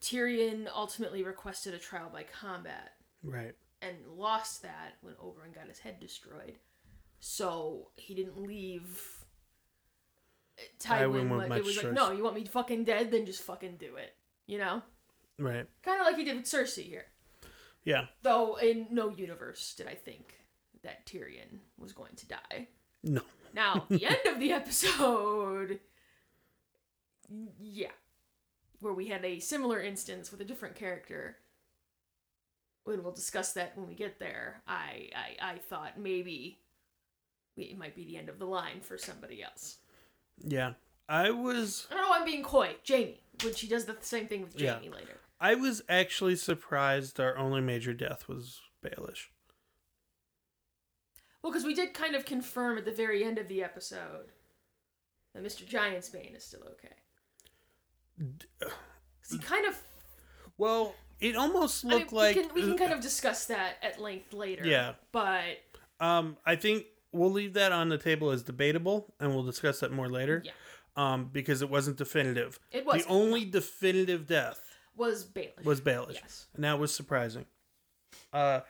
Tyrion ultimately requested a trial by combat Right. And lost that when Oberyn got his head destroyed. So he didn't leave. Tywin Tywin, like, it was like, no, you want me fucking dead? Then just fucking do it. You know, Right. kind of like he did with Cersei here. Yeah. Though in no universe did I think that Tyrion was going to die. No. Now, the end of the episode, yeah, where we had a similar instance with a different character. And we'll discuss that when we get there. I I, I thought maybe it might be the end of the line for somebody else. Yeah. I was I don't know. I'm being coy, Jamie, when she does the same thing with Yeah. Jaime later. I was actually surprised our only major death was Baelish. Well, because we did kind of confirm at the very end of the episode that Mr. Giantsbane is still okay. 'Cause uh, he kind of Well, it almost I mean, looked like we can, we can kind of discuss that at length later. Yeah. But um I think we'll leave that on the table as debatable and we'll discuss that more later. Yeah. Um because it wasn't definitive. it was The only definitive death was Baelish. was Baelish. Yes. And that was surprising. Uh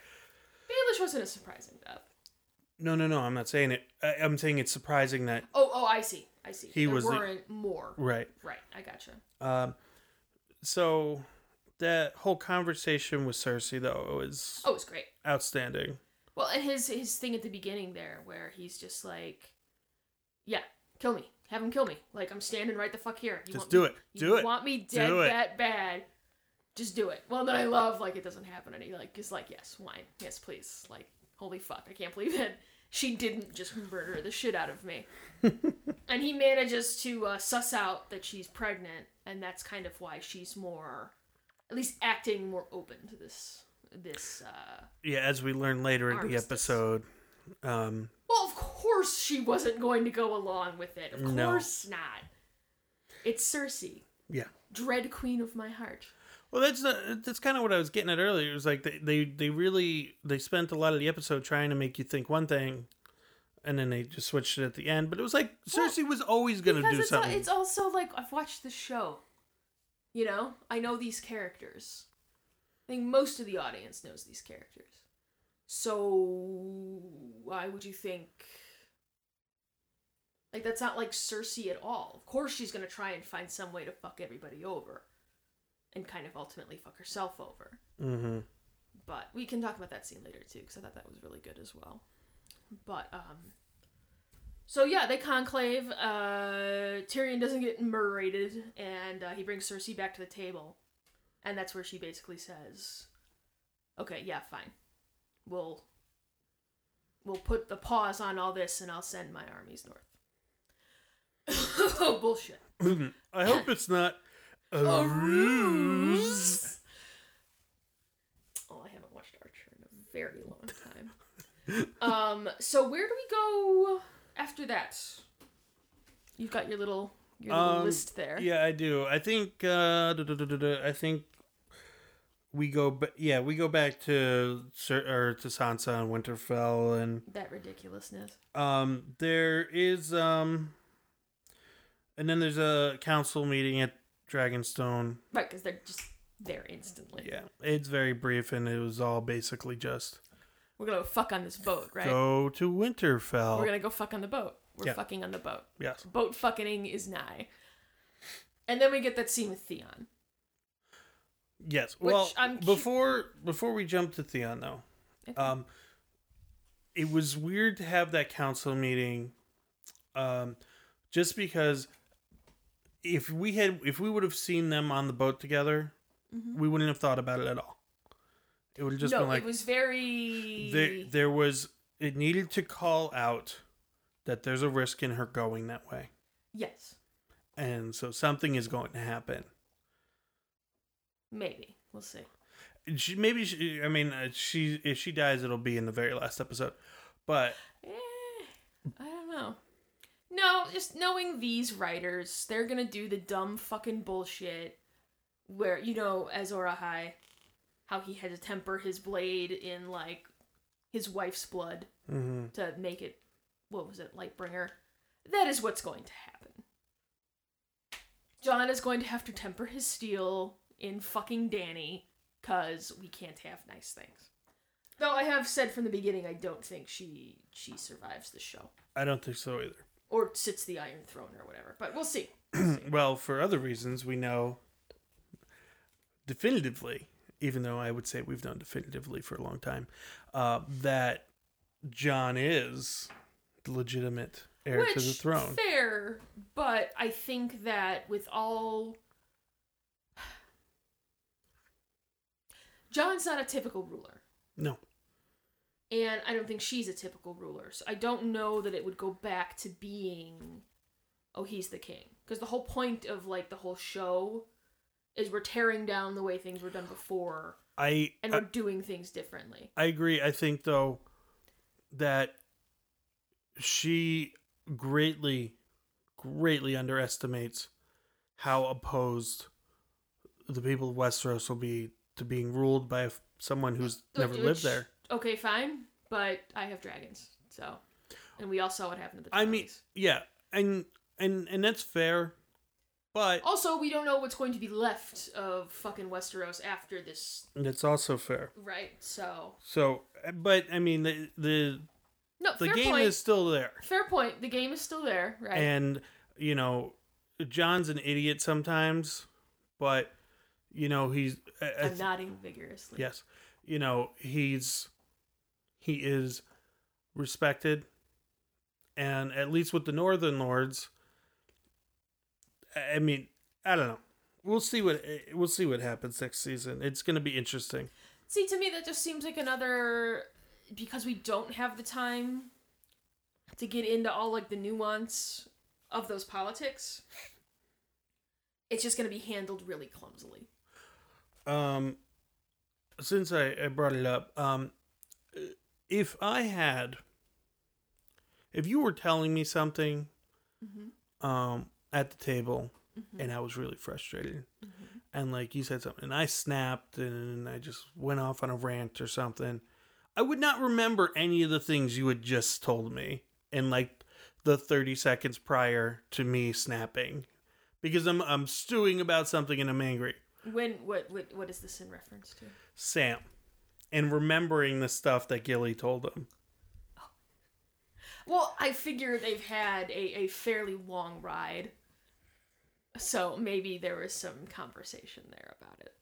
Baelish wasn't a surprising death. no no no, I'm not saying it. I, I'm saying it's surprising that Oh oh I see. I see. He there was weren't more. right. Right, I gotcha. Um so that whole conversation with Cersei though was Oh, it was great. outstanding. Well, and his his thing at the beginning there, where he's just like, "Yeah, kill me, have him kill me. Like I'm standing right the fuck here. You Just do me- it. You Do it. Want me dead Do it. that bad? Just do it." Well, then I love like it doesn't happen, and he like is like, "Yes, wine, yes, please." Like, holy fuck, I can't believe it. she didn't just murder the shit out of me. and he manages to uh, suss out that she's pregnant, and that's kind of why she's more, at least acting more open to this this. uh Yeah, as we learn later in the Armistice. episode. Um Well, of course she wasn't going to go along with it. Of No. course not. It's Cersei, yeah. dread queen of my heart. Well, that's that's kind of what I was getting at earlier. It was like they, they they really they spent a lot of the episode trying to make you think one thing, and then they just switched it at the end. But it was like Cersei was always gonna Because do it's, al- something. it's also like I've watched the show. You know, I know these characters. I think most of the audience knows these characters. So why would you think? Like that's not like Cersei at all. Of course, she's gonna try and find some way to fuck everybody over, and kind of ultimately fuck herself over. mm-hmm. but we can talk about that scene later too because i thought that was really good as well but um so yeah they conclave uh tyrion doesn't get murrated and uh, he brings cersei back to the table and that's where she basically says okay yeah fine we'll we'll put the pause on all this and i'll send my armies north oh bullshit I hope it's not a, A ruse. ruse. Oh, I haven't watched Archer in a very long time. um, so where do we go after that? You've got your little your little Um, list there. Yeah, I do. I think. Uh, I think we go. Ba- yeah, we go back to Sir or to Sansa and Winterfell, and That ridiculousness. um, there is um, and then there's a council meeting at Dragonstone. Right, because they're just there instantly. Yeah, it's very brief, and it was all basically just We're gonna go fuck on this boat, right? Go to Winterfell. We're gonna go fuck on the boat. We're Yeah. fucking on the boat. yes. Boat fucking is nigh. And then we get that scene with Theon. Yes. Well, I'm cu- before before we jump to Theon though, Okay. um, it was weird to have that council meeting, um, just because if we had if we would have seen them on the boat together, we wouldn't have thought about it at all. It would have just no, been like it was very. there there was it needed to call out that there's a risk in her going that way, Yes, and so something is going to happen. maybe we'll see. She maybe she, I mean uh, she if she dies it'll be in the very last episode, but Eh, I don't know. No, just knowing these writers, they're gonna do the dumb fucking bullshit where you know Azor Ahai, how he had to temper his blade in like his wife's blood mhm. to make it what was it Lightbringer. That is what's going to happen. Jon is going to have to temper his steel in fucking Dany cuz we can't have nice things. Though I have said from the beginning I don't think she she survives the show I don't think so either. or sits the Iron Throne or whatever. But we'll see. well, for other reasons, we know definitively, even though I would say we've known definitively for a long time, uh, that Jon is the legitimate heir Which to the throne. fair, but I think that with all Jon's not a typical ruler. No. And I don't think she's a typical ruler. So I don't know that it would go back to being oh he's the king. Because the whole point of like the whole show is we're tearing down the way things were done before I, and I we're doing things differently. I agree. I think though that she greatly, greatly underestimates how opposed the people of Westeros will be to being ruled by someone who's never Which- lived there. Okay, fine, but I have dragons, so and we all saw what happened to the I mean, yeah, and and and that's fair, but Also, we don't know what's going to be left of fucking Westeros after this, that's also fair. right? So, So, but I mean, the the no, the fair game point. is still there, Fair point. The game is still there, right? and you know, Jon's an idiot sometimes, but you know he's I- I I'm nodding vigorously. Yes. You know, he's he is respected and at least with the northern lords I mean, I don't know. We'll see what we'll see what happens next season. It's going to be interesting. See, to me, that just seems like another because we don't have the time to get into all like the nuance of those politics. It's just going to be handled really clumsily. Um since I, I brought it up, um if I had if you were telling me something Mm-hmm. um at the table and I was really frustrated. Mm-hmm. And like you said something, and I snapped and I just went off on a rant or something. I would not remember any of the things you had just told me in like the 30 seconds prior to me snapping because I'm I'm stewing about something and I'm angry. When what what what is this in reference to? Sam and remembering the stuff that Gilly told him. Well, I figure they've had a, a fairly long ride. So maybe there was some conversation there about it.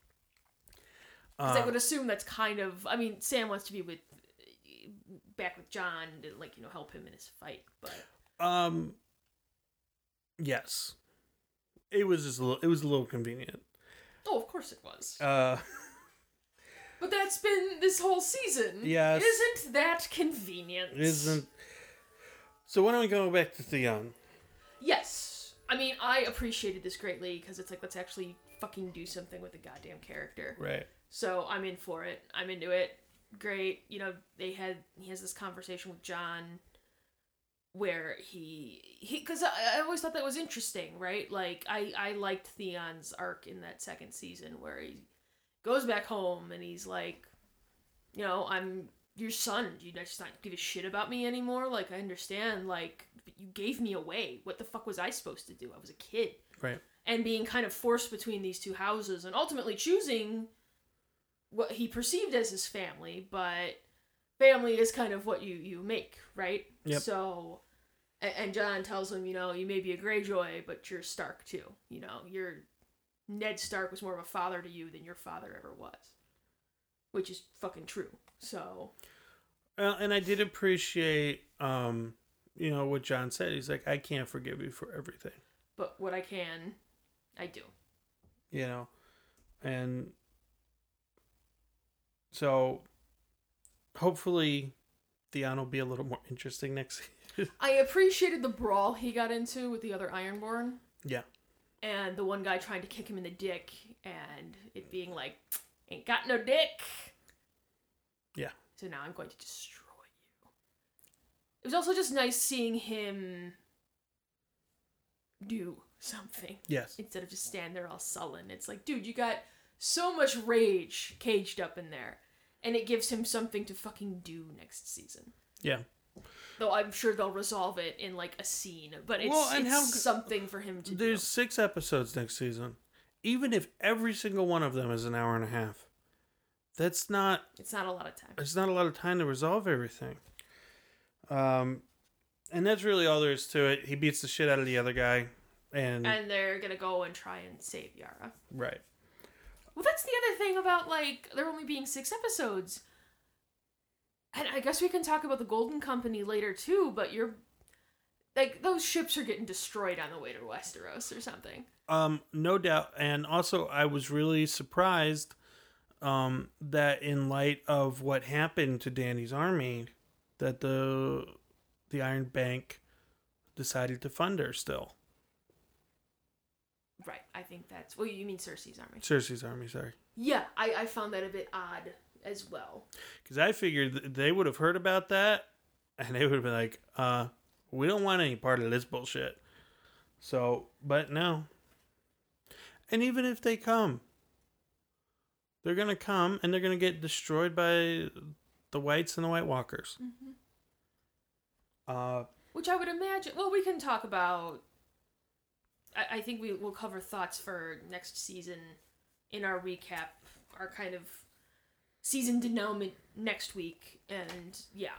'Cause I Uh, would assume that's kind of. I mean, Sam wants to be with back with Jon to like you know help him in his fight, but um yes. It was just a little it was a little convenient. oh, of course it was. Uh But that's been this whole season. Yes. isn't that convenient? isn't So why don't we go back to Theon? Yes, I mean I appreciated this greatly because it's like let's actually fucking do something with the goddamn character. Right. So I'm in for it. I'm into it. Great. You know, they had he has this conversation with Jon where he he because I, I always thought that was interesting, right? Like I I liked Theon's arc in that second season where he goes back home and he's like, you know, I'm your son. Do you just not give a shit about me anymore? Like I understand. Like but you gave me away. What the fuck was I supposed to do? I was a kid Right. and being kind of forced between these two houses and ultimately choosing what he perceived as his family, but family is kind of what you you make, right? Yep. So, and, and Jon tells him, you know, you may be a Greyjoy, but you're Stark too. You know, you're Ned Stark was more of a father to you than your father ever was, which is fucking true. So, Well, and I did appreciate, um, you know, what Jon said. He's like, I can't forgive you for everything, but what I can, I do. you know, and so hopefully Theon will be a little more interesting next. I appreciated the brawl he got into with the other Ironborn. Yeah. And the one guy trying to kick him in the dick, and it being like, "Ain't got no dick." Yeah. So now I'm going to destroy you. It was also just nice seeing him do something yes. instead of just stand there all sullen. It's like, dude, you got so much rage caged up in there, and it gives him something to fucking do next season. Yeah. Though I'm sure they'll resolve it in like a scene, but it's, Well, and it's how- something for him to do. There's six episodes next season. Even if every single one of them is an hour and a half, that's not It's not a lot of time. there's not a lot of time to resolve everything. Um, and that's really all there is to it. He beats the shit out of the other guy, and, And they're gonna go and try and save Yara. right. Well, that's the other thing about like there only being six episodes. And I guess we can talk about the Golden Company later too, but you're like those ships are getting destroyed on the way to Westeros or something. Um, no doubt. And also, I was really surprised um, that in light of what happened to Dany's army, that the the Iron Bank decided to fund her still. Right. I think that's well you mean Cersei's army. Cersei's army, sorry. Yeah, I, I found that a bit odd as well. Because I figured they would have heard about that, and they would have been like, "Uh, we don't want any part of this bullshit." So, but no. And even if they come, they're gonna come, and they're gonna get destroyed by the whites and the White Walkers. Mm-hmm. Uh, Which I would imagine. Well, we can talk about. I, I think we will cover thoughts for next season in our recap, our kind of season denouement next week, and yeah.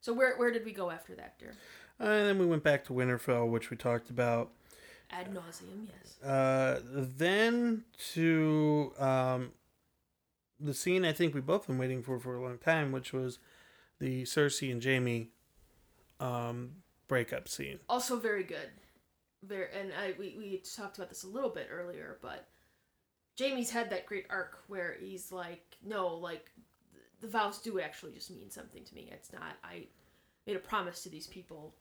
So where where did we go after that, dear? and then we went back to Winterfell, which we talked about. Ad nauseum, yes. Uh, then to um, the scene I think we both been waiting for for a long time, which was the Cersei and Jaime um, breakup scene. Also very good. Very, and I we we talked about this a little bit earlier, but Jaime's had that great arc where he's like, no, like the vows do actually just mean something to me. It's not I made a promise to these people.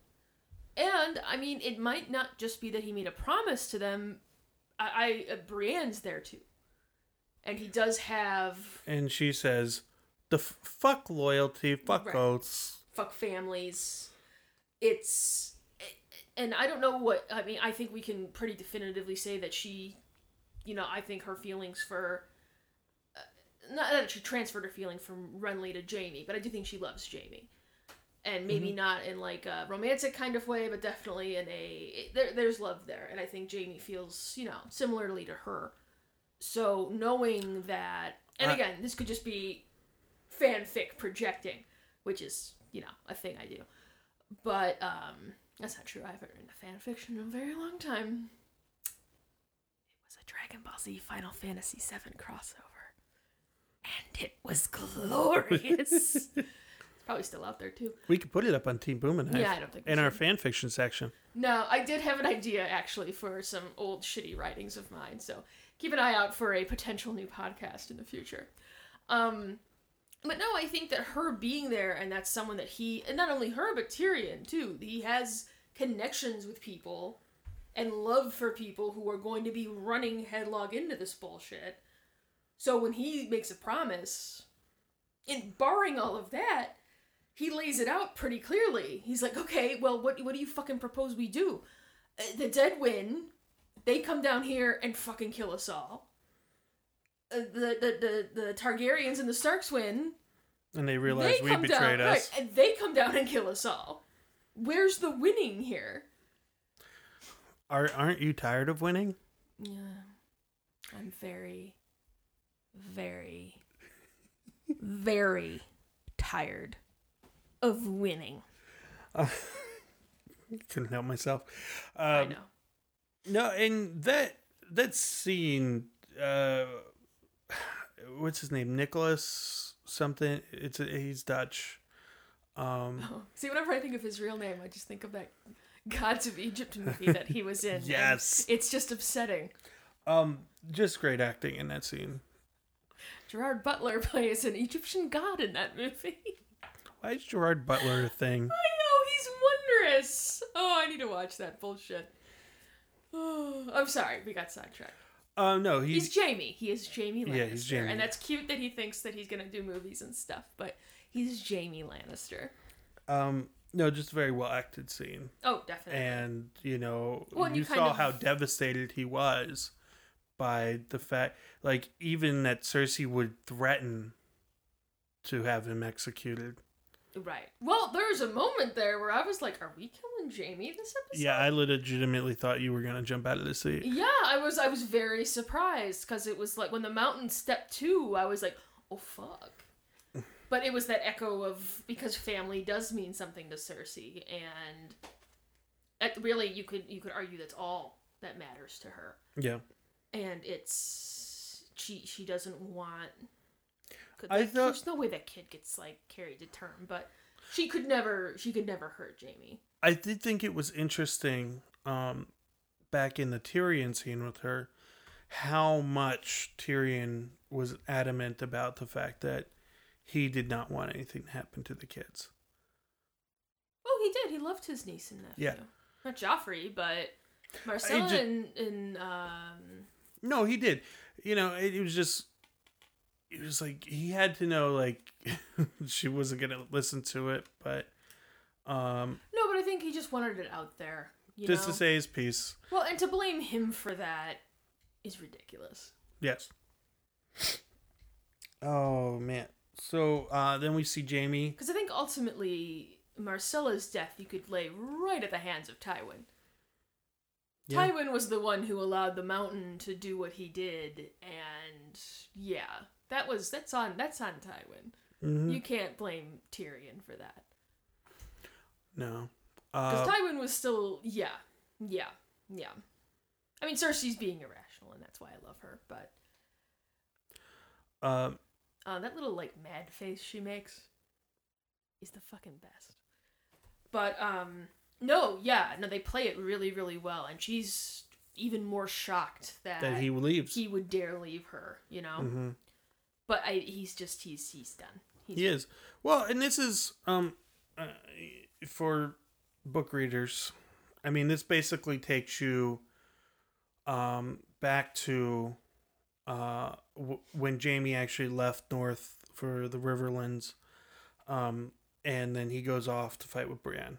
And I mean, it might not just be that he made a promise to them. I, I uh, Brienne's there too, and he does have And she says, "The f- fuck loyalty, fuck Right. oaths." fuck families. It's and I don't know what I mean. I think we can pretty definitively say that she, you know, I think her feelings for uh, not that she transferred her feeling from Renly to Jaime, but I do think she loves Jaime, and maybe not in like a romantic kind of way, but definitely in a there, there's love there, and I think Jaime feels you know similarly to her. So knowing that, and I- again, this could just be fanfic projecting, which is you know a thing I do, but um, that's not true. I haven't written a fan fiction in a very long time. It was a Dragon Ball Z Final Fantasy VII crossover, and it was glorious. Probably still out there too. We could put it up on Team Boom and Yeah, I don't think we in our should. fan fiction section. No, I did have an idea actually for some old shitty writings of mine, so keep an eye out for a potential new podcast in the future. Um, but no, I think that her being there and that's someone that he, and not only her, but Tyrion too, he has connections with people and love for people who are going to be running headlong into this bullshit. So when he makes a promise, and barring all of that, he lays it out pretty clearly. He's like, okay, well, what what do you fucking propose we do? Uh, The dead win. They come down here and fucking kill us all. Uh, the, the the the Targaryens and the Starks win. And they realize they we betrayed down, us. right, and they come down and kill us all. Where's the winning here? Are aren't you tired of winning? Yeah, I'm very, very, very tired of winning. Couldn't help myself. I Um, know. No, and that that scene, uh, what's his name? Nicholas something. It's a, he's Dutch. Um, Oh, See, whenever I think of his real name, I just think of that Gods of Egypt movie that he was in. Yes. It's just upsetting. um, just great acting in that scene. Gerard Butler plays an Egyptian god in that movie. Why is Gerard Butler a thing? I know, he's wondrous. Oh, I need to watch that bullshit. Oh, I'm sorry, we got sidetracked. Uh, no, He's he's Jaime. He is Jaime Lannister. Yeah, he's Jaime. And that's cute that he thinks that he's gonna do movies and stuff, but he's Jaime Lannister. um, no, just a very well acted scene. Oh, definitely. and you know Well, you you saw of- how devastated he was by the fact like even that cersei would threaten to have him executed Right. Well, there's a moment there where I was like, "Are we killing Jaime this episode?" yeah i legitimately thought you were gonna jump out of the seat Yeah, I was. I was very surprised because it was like when the mountain stepped two. I was like, "Oh fuck!" But it was that echo of because family does mean something to Cersei, and it, really, you could you could argue that's all that matters to her, yeah and it's she she doesn't want. Could I thought- there's no way that kid gets like carried to term, but she could never she could never hurt Jaime. i did think it was interesting um back in the tyrion scene with her how much tyrion was adamant about the fact that he did not want anything to happen to the kids Oh, he did. He loved his niece and nephew. Yeah. Not Joffrey, but Myrcella ju- and, and um No, he did. You know, it, it was just it was like he had to know like she wasn't gonna listen to it, but um no, but I think he just wanted it out there. You just know? to say his piece. well, and to blame him for that is ridiculous. Yes. Oh man. So uh then we see Jaime. Because I think ultimately Myrcella's death you could lay right at the hands of Tywin. Yeah. Tywin was the one who allowed the mountain to do what he did, and yeah, that was that's on that's on Tywin. Mhm. You can't blame Tyrion for that. No. Because Uh, Tywin was still, yeah, yeah, yeah. I mean, Cersei's being irrational, and that's why I love her. But um uh, that little like mad face she makes is the fucking best. But um, no, yeah, no, they play it really, really well, and she's even more shocked that, that he leaves. he would dare leave her. You know, hmm but I, he's just he's he's done. He's He is. Well, and this is um uh, for book readers. I mean, this basically takes you um back to uh w- when Jaime actually left north for the Riverlands um and then he goes off to fight with Brienne.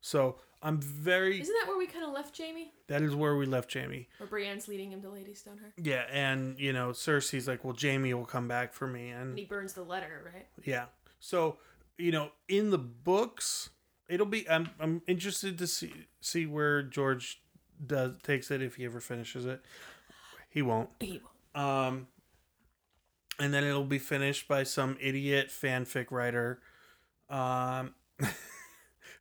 So, I'm very Isn't that where we kind of left Jaime? that is where we left Jaime. Where Brienne's leading him to Lady Stoneheart, Yeah, and you know, Cersei's like, "Well, Jaime will come back for me." And and he burns the letter, right? Yeah. So, you know, in the books, it'll be I'm I'm interested to see see where George does takes it if he ever finishes it. He won't. He won't. Um and then it'll be finished by some idiot fanfic writer um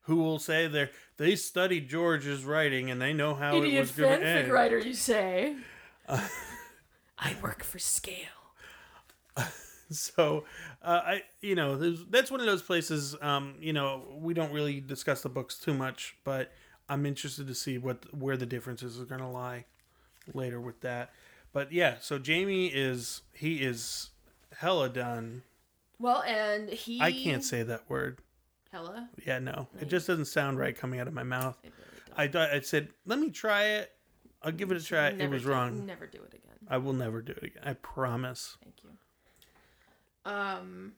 who will say they they studied George's writing and they know how it was going to fanfic end. writer, you say? Uh, I work for scale. so uh, i you know that's one of those places um you know we don't really discuss the books too much but i'm interested to see what where the differences are going to lie later with that but yeah so jaime is he is hella done Well, and he. i can't say that word Hella. yeah no it just doesn't sound right coming out of my mouth It really i thought i said let me try it i'll give it a try it was do- wrong Never do it again. i will never do it again i promise Thank you. Um.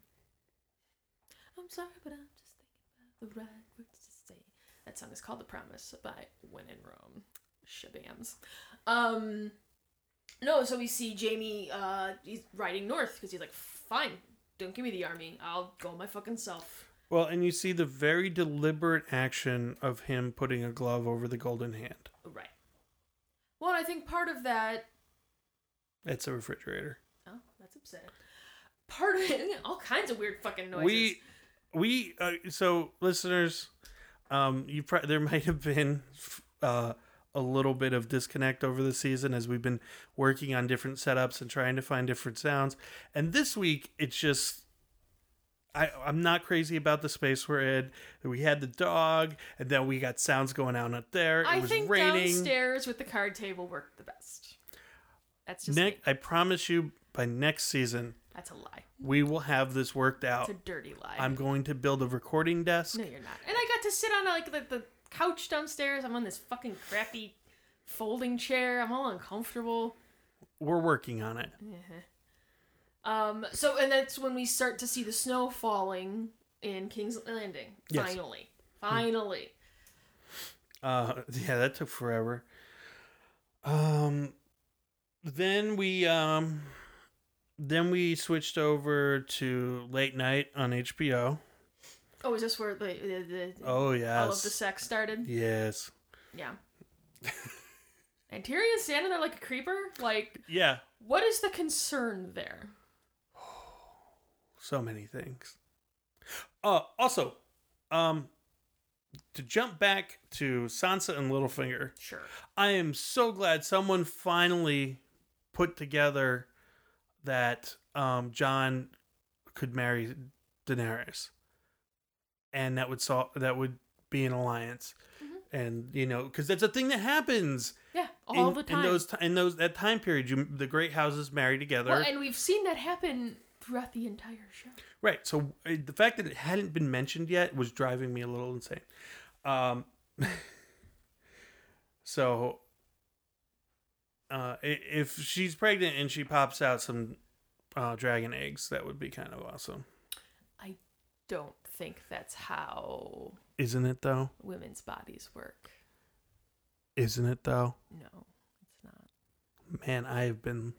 I'm sorry, but I'm just thinking about the right words to say. That song is called "The Promise" by When in Rome. Shabams. Um. No, so we see Jaime. Uh, he's riding north because he's like, "Fine, don't give me the army. I'll go my fucking self." Well, and you see the very deliberate action of him putting a glove over the golden hand. Right. Well, I think part of that It's a refrigerator. Oh, that's upsetting. part of it, all kinds of weird fucking noises. we we uh, so listeners um you pro- there might have been uh a little bit of disconnect over the season as we've been working on different setups and trying to find different sounds and this week it's just I, I'm not crazy about the space we're in. We had the dog, and then we got sounds going on up there. It I was think raining. downstairs with the card table worked the best. That's just Nick, me. I promise you, by next season, That's a lie. we will have this worked out. It's a dirty lie. I'm going to build a recording desk. No, you're not. And I got to sit on like the, the couch downstairs. I'm on this fucking crappy folding chair. I'm all uncomfortable. We're working on it. Uh-huh. Um. So, and that's when we start to see the snow falling in King's Landing. Yes. Finally, finally. Uh, yeah, that took forever. Um, then we um, then we switched over to late night on HBO. Oh, is this where the the, the Oh yes, all of the sex started? yes, Yeah. and Tyrion standing there like a creeper. Like, yeah. what is the concern there? So many things. Uh, also, um, to jump back to Sansa and Littlefinger, Sure. I am so glad someone finally put together that um, Jon could marry Daenerys, and that would solve that would be an alliance, and you know because that's a thing that happens Yeah, all in, the time. in those in those that time period. You, the great houses marry together, well, and we've seen that happen throughout the entire show. right? So uh, the fact that it hadn't been mentioned yet was driving me a little insane. Um, so uh, if she's pregnant and she pops out some uh, dragon eggs, that would be kind of awesome, I Don't think that's how isn't it? Though, women's bodies work. isn't it? Though, No, it's not. man, I have been,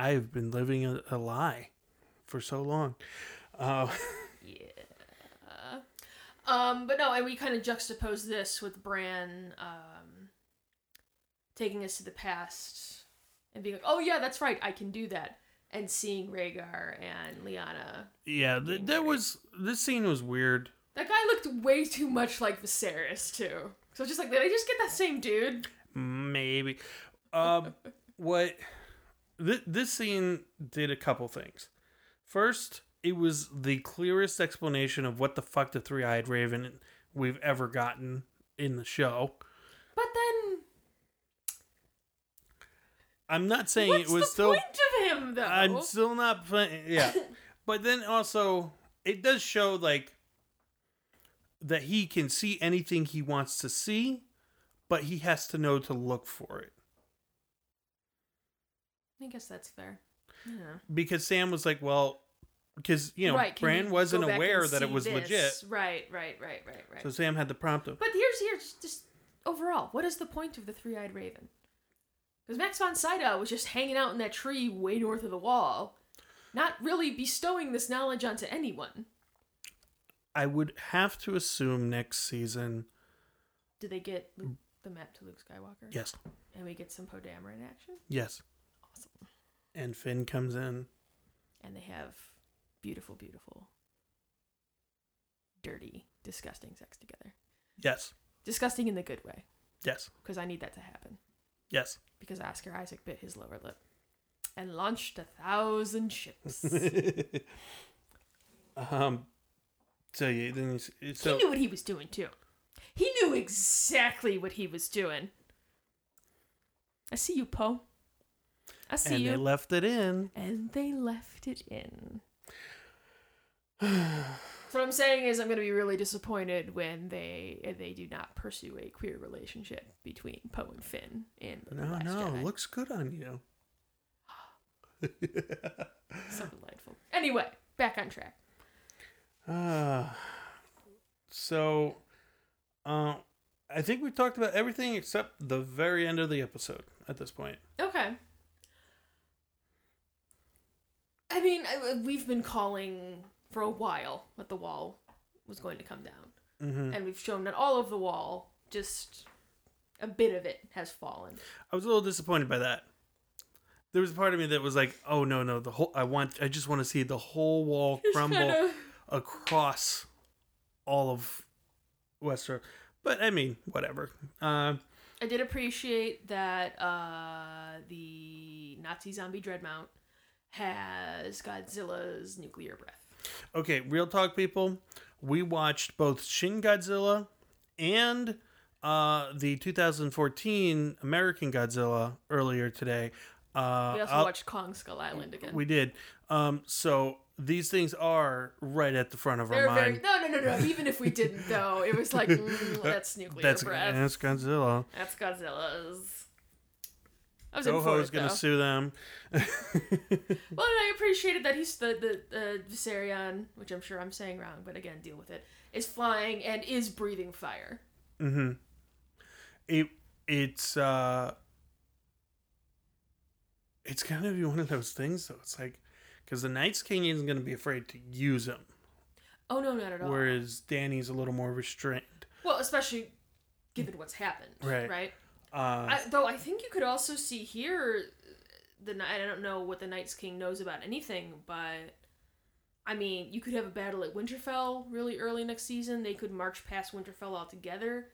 I have been living a, a lie for so long. Uh, Yeah. Um, but no, and we kind of juxtapose this with Bran um, taking us to the past and being like, "Oh yeah, that's right, I can do that," and seeing Rhaegar and Lyanna. yeah, th- that was this scene was weird. That guy looked way too much like Viserys too. So just like, did I just get that same dude? Maybe. Um, what th- this scene did a couple things. First, it was the clearest explanation of what the fuck the three-eyed raven we've ever gotten in the show. But then, I'm not saying what's it was the still. point of him though? I'm still not. playing. Yeah, but then also it does show like that he can see anything he wants to see, but he has to know to look for it. I guess that's fair. Yeah. because Sam was like, well, because you know, right, Bran you wasn't aware that it was this? legit, Right, right, right, right, right. so Sam had the prompt him. But here's here's just overall, what is the point of the three-eyed raven? Because Max von Sydow was just hanging out in that tree way north of the wall, not really bestowing this knowledge onto anyone. I would have to assume next season, Do they get Luke, the map to Luke Skywalker? yes, And we get some Poe Dameron action. yes, Awesome. And Finn comes in. And they have beautiful, beautiful, dirty, disgusting sex together. Yes, Disgusting in the good way, yes, because I need that to happen. yes. Because Oscar Isaac bit his lower lip and launched a thousand ships. um. So yeah, then he's- he knew what he was doing too. He knew exactly what he was doing. I see you, Poe. I see and you. they left it in. and they left it in. so what I'm saying is, I'm going to be really disappointed when they they do not pursue a queer relationship between Poe and Finn in the No, Last no, Jedi. looks good on you. so delightful. Anyway, back on track. Ah, so, uh, I think we talked about everything except the very end of the episode at this point. Okay. I mean, I, we've been calling for a while that the wall was going to come down, Mm-hmm. and we've shown that all of the wall, just a bit of it, has fallen. I was a little disappointed by that. there was a part of me that was like, oh no, no, the whole I want I just want to see the whole wall crumble Kinda- across all of Westeros. But I mean, whatever. Uh, I did appreciate that uh, the Nazi zombie Dreadmount has Godzilla's nuclear breath. okay, real talk, people. We watched both Shin Godzilla and uh, the 2014 American Godzilla earlier today. Uh, We also I'll- watched Kong Skull Island again. we did. Um, so these things are right at the front of our They're very mind. no, no, no, no. Even if we didn't, though, it was like mm, that's nuclear That's breath. that's Godzilla. That's Godzilla's. I was in for it, gonna though. sue them. Well, and I appreciated that he's the the uh, Viserion, which I'm sure I'm saying wrong, but again, deal with it. Is flying and is breathing fire. Mm-hmm. It it's uh it's gonna be one of those things though. It's like because the Night's King isn't gonna be afraid to use him, Oh no, not at all. whereas Dany's a little more restrained. Well, especially given what's happened, Right. Right. Uh, I, though I think you could also see here the Ni- I don't know what the Night's King knows about anything, but I mean, you could have a battle at Winterfell really early next season. They could march past Winterfell altogether.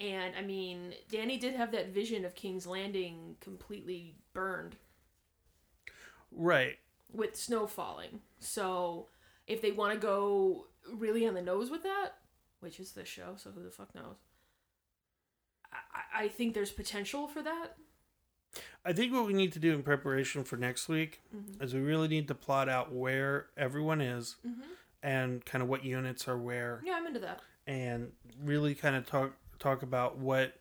And I mean, Dany did have that vision of King's Landing completely burned right. with snow falling. So if they want to go really on the nose with that, which is this show, so who the fuck knows? I, think there's potential for that. I think what we need to do in preparation for next week Mhm. is we really need to plot out where everyone is Mm-hmm. and kind of what units are where Yeah, I'm into that. and really kind of talk talk about what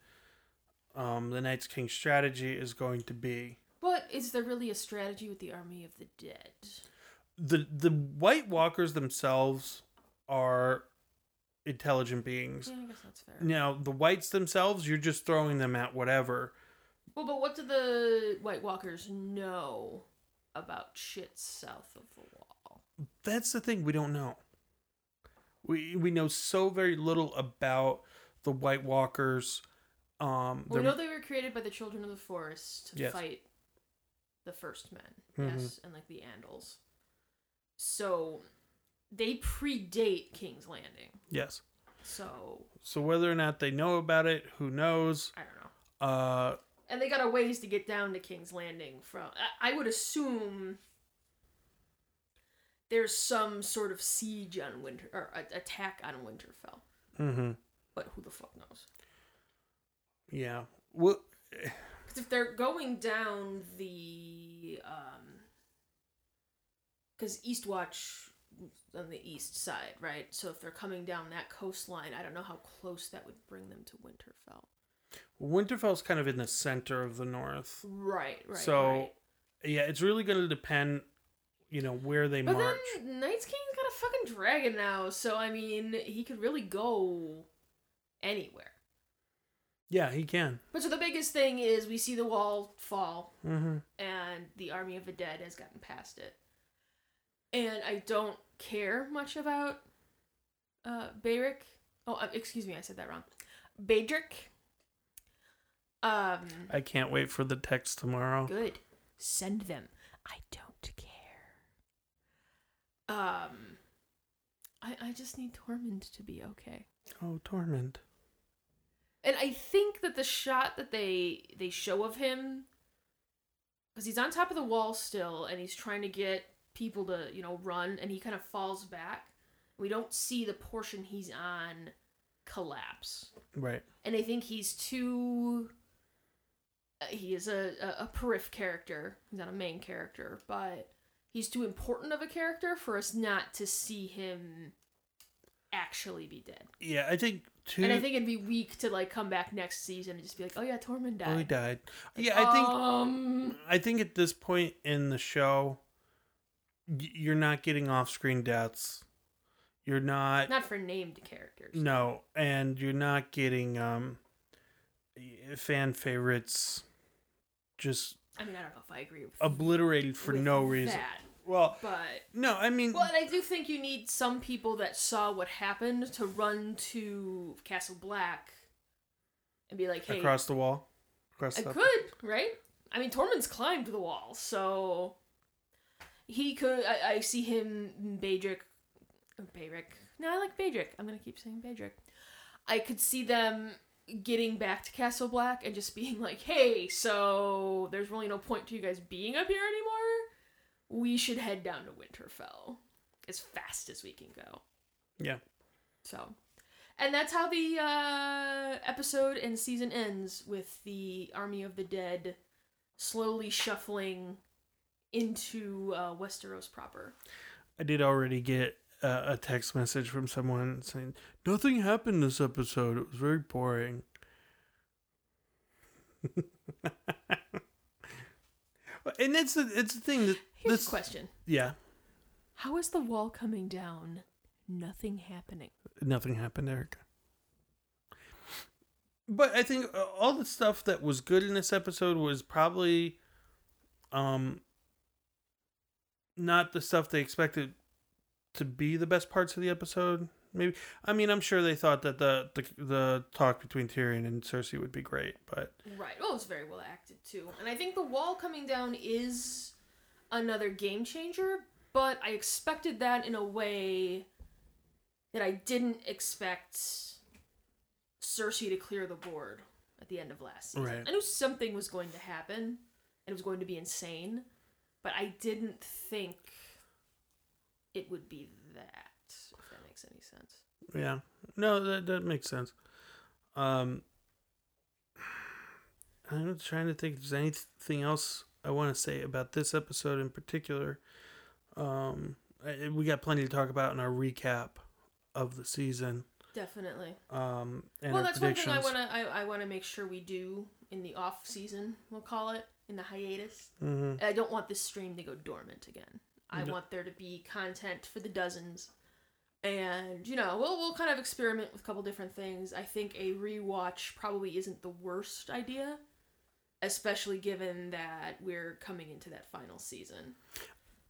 um, the Night's King strategy is going to be. But is there really a strategy with the army of the dead? the The White Walkers themselves are intelligent beings. Yeah, I guess that's fair. Now, the Whites themselves, you're just throwing them at whatever. Well, but what do the White Walkers know about shit south of the wall? That's the thing we don't know. We we know so very little about the White Walkers. Um, Well, we know they were created by the Children of the Forest to Yes. fight the First Men, Mhm. yes, and like the Andals. So they predate King's Landing. yes. So So whether or not they know about it, who knows? I don't know. Uh, And they got a ways to get down to King's Landing from. I, I would assume there's some sort of siege on Winter or a, attack on Winterfell, Mm hmm but who the fuck knows? Yeah. Well, Because if they're going down the, um, because Eastwatch on the east side, right? So if they're coming down that coastline, I don't know how close that would bring them to Winterfell. Winterfell's kind of in the center of the north. Right, right. so, right. yeah, it's really going to depend, you know, where they But march. then Night's King's got a fucking dragon now, so I mean, he could really go anywhere. Yeah, he can. But so the biggest thing is we see the wall fall, hmm and the army of the dead has gotten past it. And I don't care much about uh Beric. Oh, uh, excuse me, I said that wrong. Badric. Um, I can't wait for the text tomorrow. good. Send them. I don't care. Um, I I just need Tormund to be okay. Oh, Torment. And I think that the shot that they they show of him, because he's on top of the wall still, and he's trying to get people to you know run, and he kind of falls back. We don't see the portion he's on collapse, Right. and I think he's too. uh, He is a a, a periph character. He's not a main character, but he's too important of a character for us not to see him actually be dead. Yeah, I think too. And I think it'd be weak to like come back next season and just be like, "Oh yeah, Tormund died." Oh, he died. Yeah, I think. Um, I think at this point in the show, you're not getting off-screen deaths. You're not. not for named characters. No, and you're not getting um fan favorites just I mean, I don't know if I agree with obliterated for with no reason. that, Well, but no, I mean, well, and I do think you need some people that saw what happened to run to Castle Black and be like, "Hey, across the wall, across I could, right? I mean, Tormund's climbed the wall, so he could. I, I see him, Beedrick, or No, I like Beedrick. I'm gonna keep saying Beedrick. I could see them getting back to Castle Black and just being like, "Hey, so there's really no point to you guys being up here anymore. We should head down to Winterfell as fast as we can go." Yeah. So, and that's how the uh, episode and season ends with the army of the dead slowly shuffling into uh, Westeros proper. I did already get uh, a text message from someone saying nothing happened this episode. It was very boring. and it's the it's the thing that Here's this a question: yeah How is the wall coming down? Nothing happening. nothing happened, Erica. But I think uh, all the stuff that was good in this episode was probably um not the stuff they expected to be the best parts of the episode. Maybe I mean I'm sure they thought that the the, the talk between Tyrion and Cersei would be great, but Right. Well, it's very well acted too, and I think the wall coming down is another game changer. But I expected that in a way that I didn't expect Cersei to clear the board at the end of last season. Right. I knew something was going to happen, and it was going to be insane, but I didn't think it would be that. If that makes any sense. yeah. No, that that makes sense. Um I'm trying to think if there's anything else I want to say about this episode in particular. Um, I- we got plenty to talk about in our recap of the season. Definitely. Um, and well, that's one thing. I want to I, I want to make sure we do in the off season. We'll call it in the hiatus. Mhm. I don't want this stream to go dormant again. I No. want there to be content for the dozens, and you know we'll we'll kind of experiment with a couple different things. I think a rewatch probably isn't the worst idea, especially given that we're coming into that final season.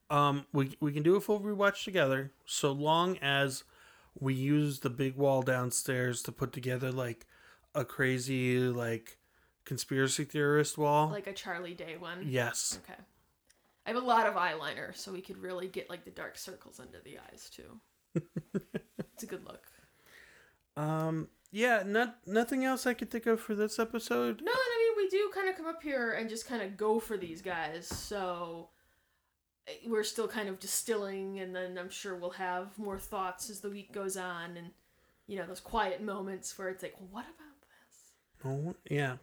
Um, we we can do a full rewatch together, so long as we use the big wall downstairs to put together like a crazy like conspiracy theorist wall. Like a Charlie Day one. yes. Okay. I have a lot of eyeliner, so we could really get like the dark circles under the eyes too. it's a good look. Um. Yeah. Not nothing else I could think of for this episode. No, I mean we do kind of come up here and just kind of go for these guys, so eh, we're still kind of distilling, and then I'm sure we'll have more thoughts as the week goes on, and you know those quiet moments where it's like, well, what about this? Oh, yeah.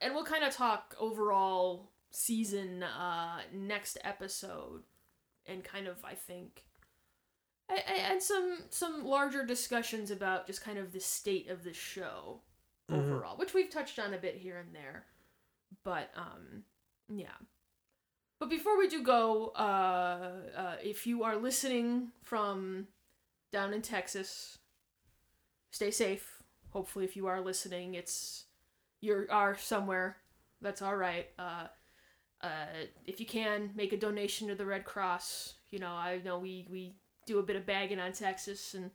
And we'll kind of talk overall season uh next episode, and kind of I think. I, I and some some larger discussions about just kind of the state of the show Mhm. overall, which we've touched on a bit here and there. But um yeah. But before we do go, uh, uh if you are listening from down in Texas, stay safe. Hopefully if you are listening, it's you are somewhere. That's all right. Uh uh, if you can make a donation to the Red Cross, you know I know we we do a bit of bagging on Texas and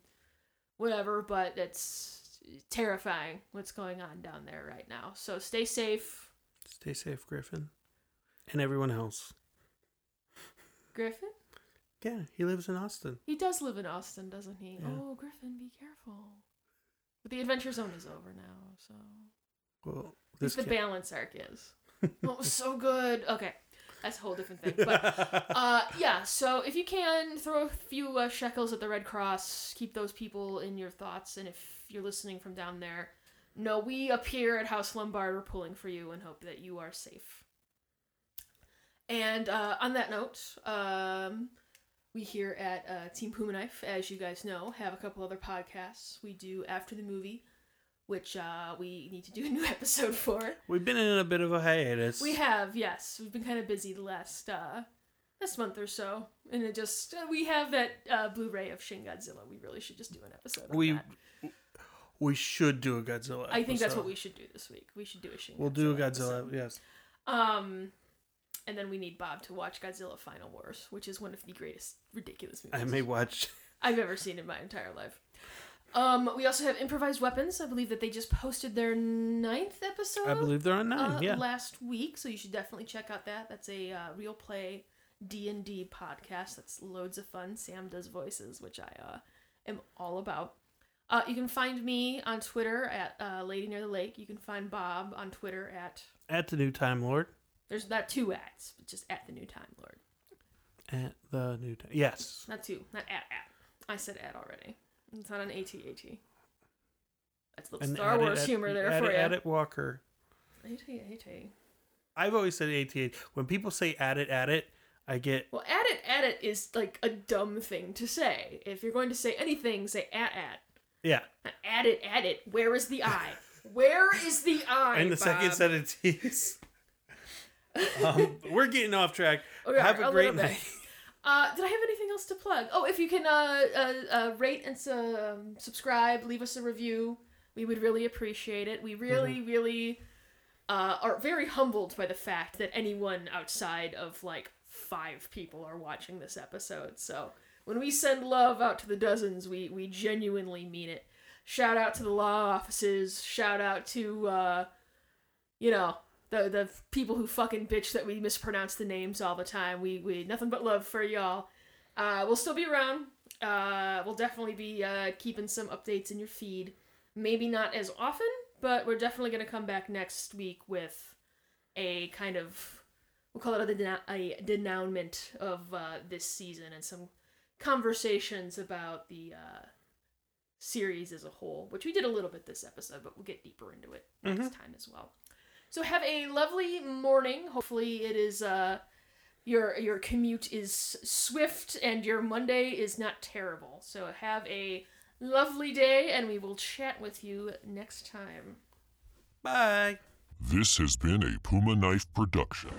whatever, but it's terrifying what's going on down there right now. So stay safe, Stay safe, Griffin, and everyone else. Griffin. Yeah, he lives in Austin. He does live in Austin, doesn't he? Yeah. Oh, Griffin, be careful. But the Adventure Zone is over now, so Well, this the balance arc is. oh, it was so good. Okay, that's a whole different thing. But uh, yeah, so if you can throw a few uh, shekels at the Red Cross, keep those people in your thoughts, and if you're listening from down there, no, we up here at House Lombard are pulling for you and hope that you are safe. And uh, on that note, um, we here at uh, Team Puma Knife, as you guys know, have a couple other podcasts. We do After the Movie, which uh, we need to do a new episode for. We've been in a bit of a hiatus. We have, yes. We've been kind of busy the last uh last month or so, and it just uh, we have that uh, Blu-ray of Shin Godzilla. We really should just do an episode. On We that. we should do a Godzilla. I think that's what we should do this week. We should do a Shin. We'll do a episode. Godzilla. Yes. Um, and then we need Bob to watch Godzilla Final Wars, which is one of the greatest ridiculous movies I may watch. I've ever seen in my entire life. Um, we also have improvised weapons. I believe that they just posted their ninth episode. I believe they're on nine. uh, yeah. last week, so you should definitely check out that. That's a uh, real play D and D podcast. That's loads of fun. Sam does voices, which I uh, am all about. Uh, you can find me on Twitter at uh, Lady Near the Lake. You can find Bob on Twitter at At the new Time Lord. there's not two ads, but just at the New Time Lord. At the new Time. Yes. Not two, not at at. I said at already. It's not an AT AT. That's a little And Star it- Wars humor there at for it, you. It Walker. AT AT. I've always said AT. When people say at it, at it, I get Well, at it, at it is like a dumb thing to say. If you're going to say anything, say at at. yeah. Not At it, at it. Where is the I? Where is the I? And the second Bob? set of T's. um, we're getting off track. Yeah, Have a a great bit. night. Uh, did I have anything else to plug? Oh, if you can uh, uh, uh, rate and um, subscribe, leave us a review, we would really appreciate it. We really, Mm-hmm. really uh, are very humbled by the fact that anyone outside of like five people are watching this episode. So when we send love out to the dozens, we we genuinely mean it. Shout out to the law offices. Shout out to uh, you know the the people who fucking bitch that we mispronounce the names all the time. We we nothing but love for y'all. Uh, we'll still be around. Uh, we'll definitely be uh, keeping some updates in your feed. Maybe not as often, but we're definitely gonna come back next week with a kind of we'll call it a, dena- a denouement of uh, this season and some conversations about the uh, series as a whole, which we did a little bit this episode, but we'll get deeper into it next time as well. So have a lovely morning. Hopefully it is uh your your commute is swift and your Monday is not terrible. So have a lovely day and we will chat with you next time. Bye. This has been a Puma Knife production.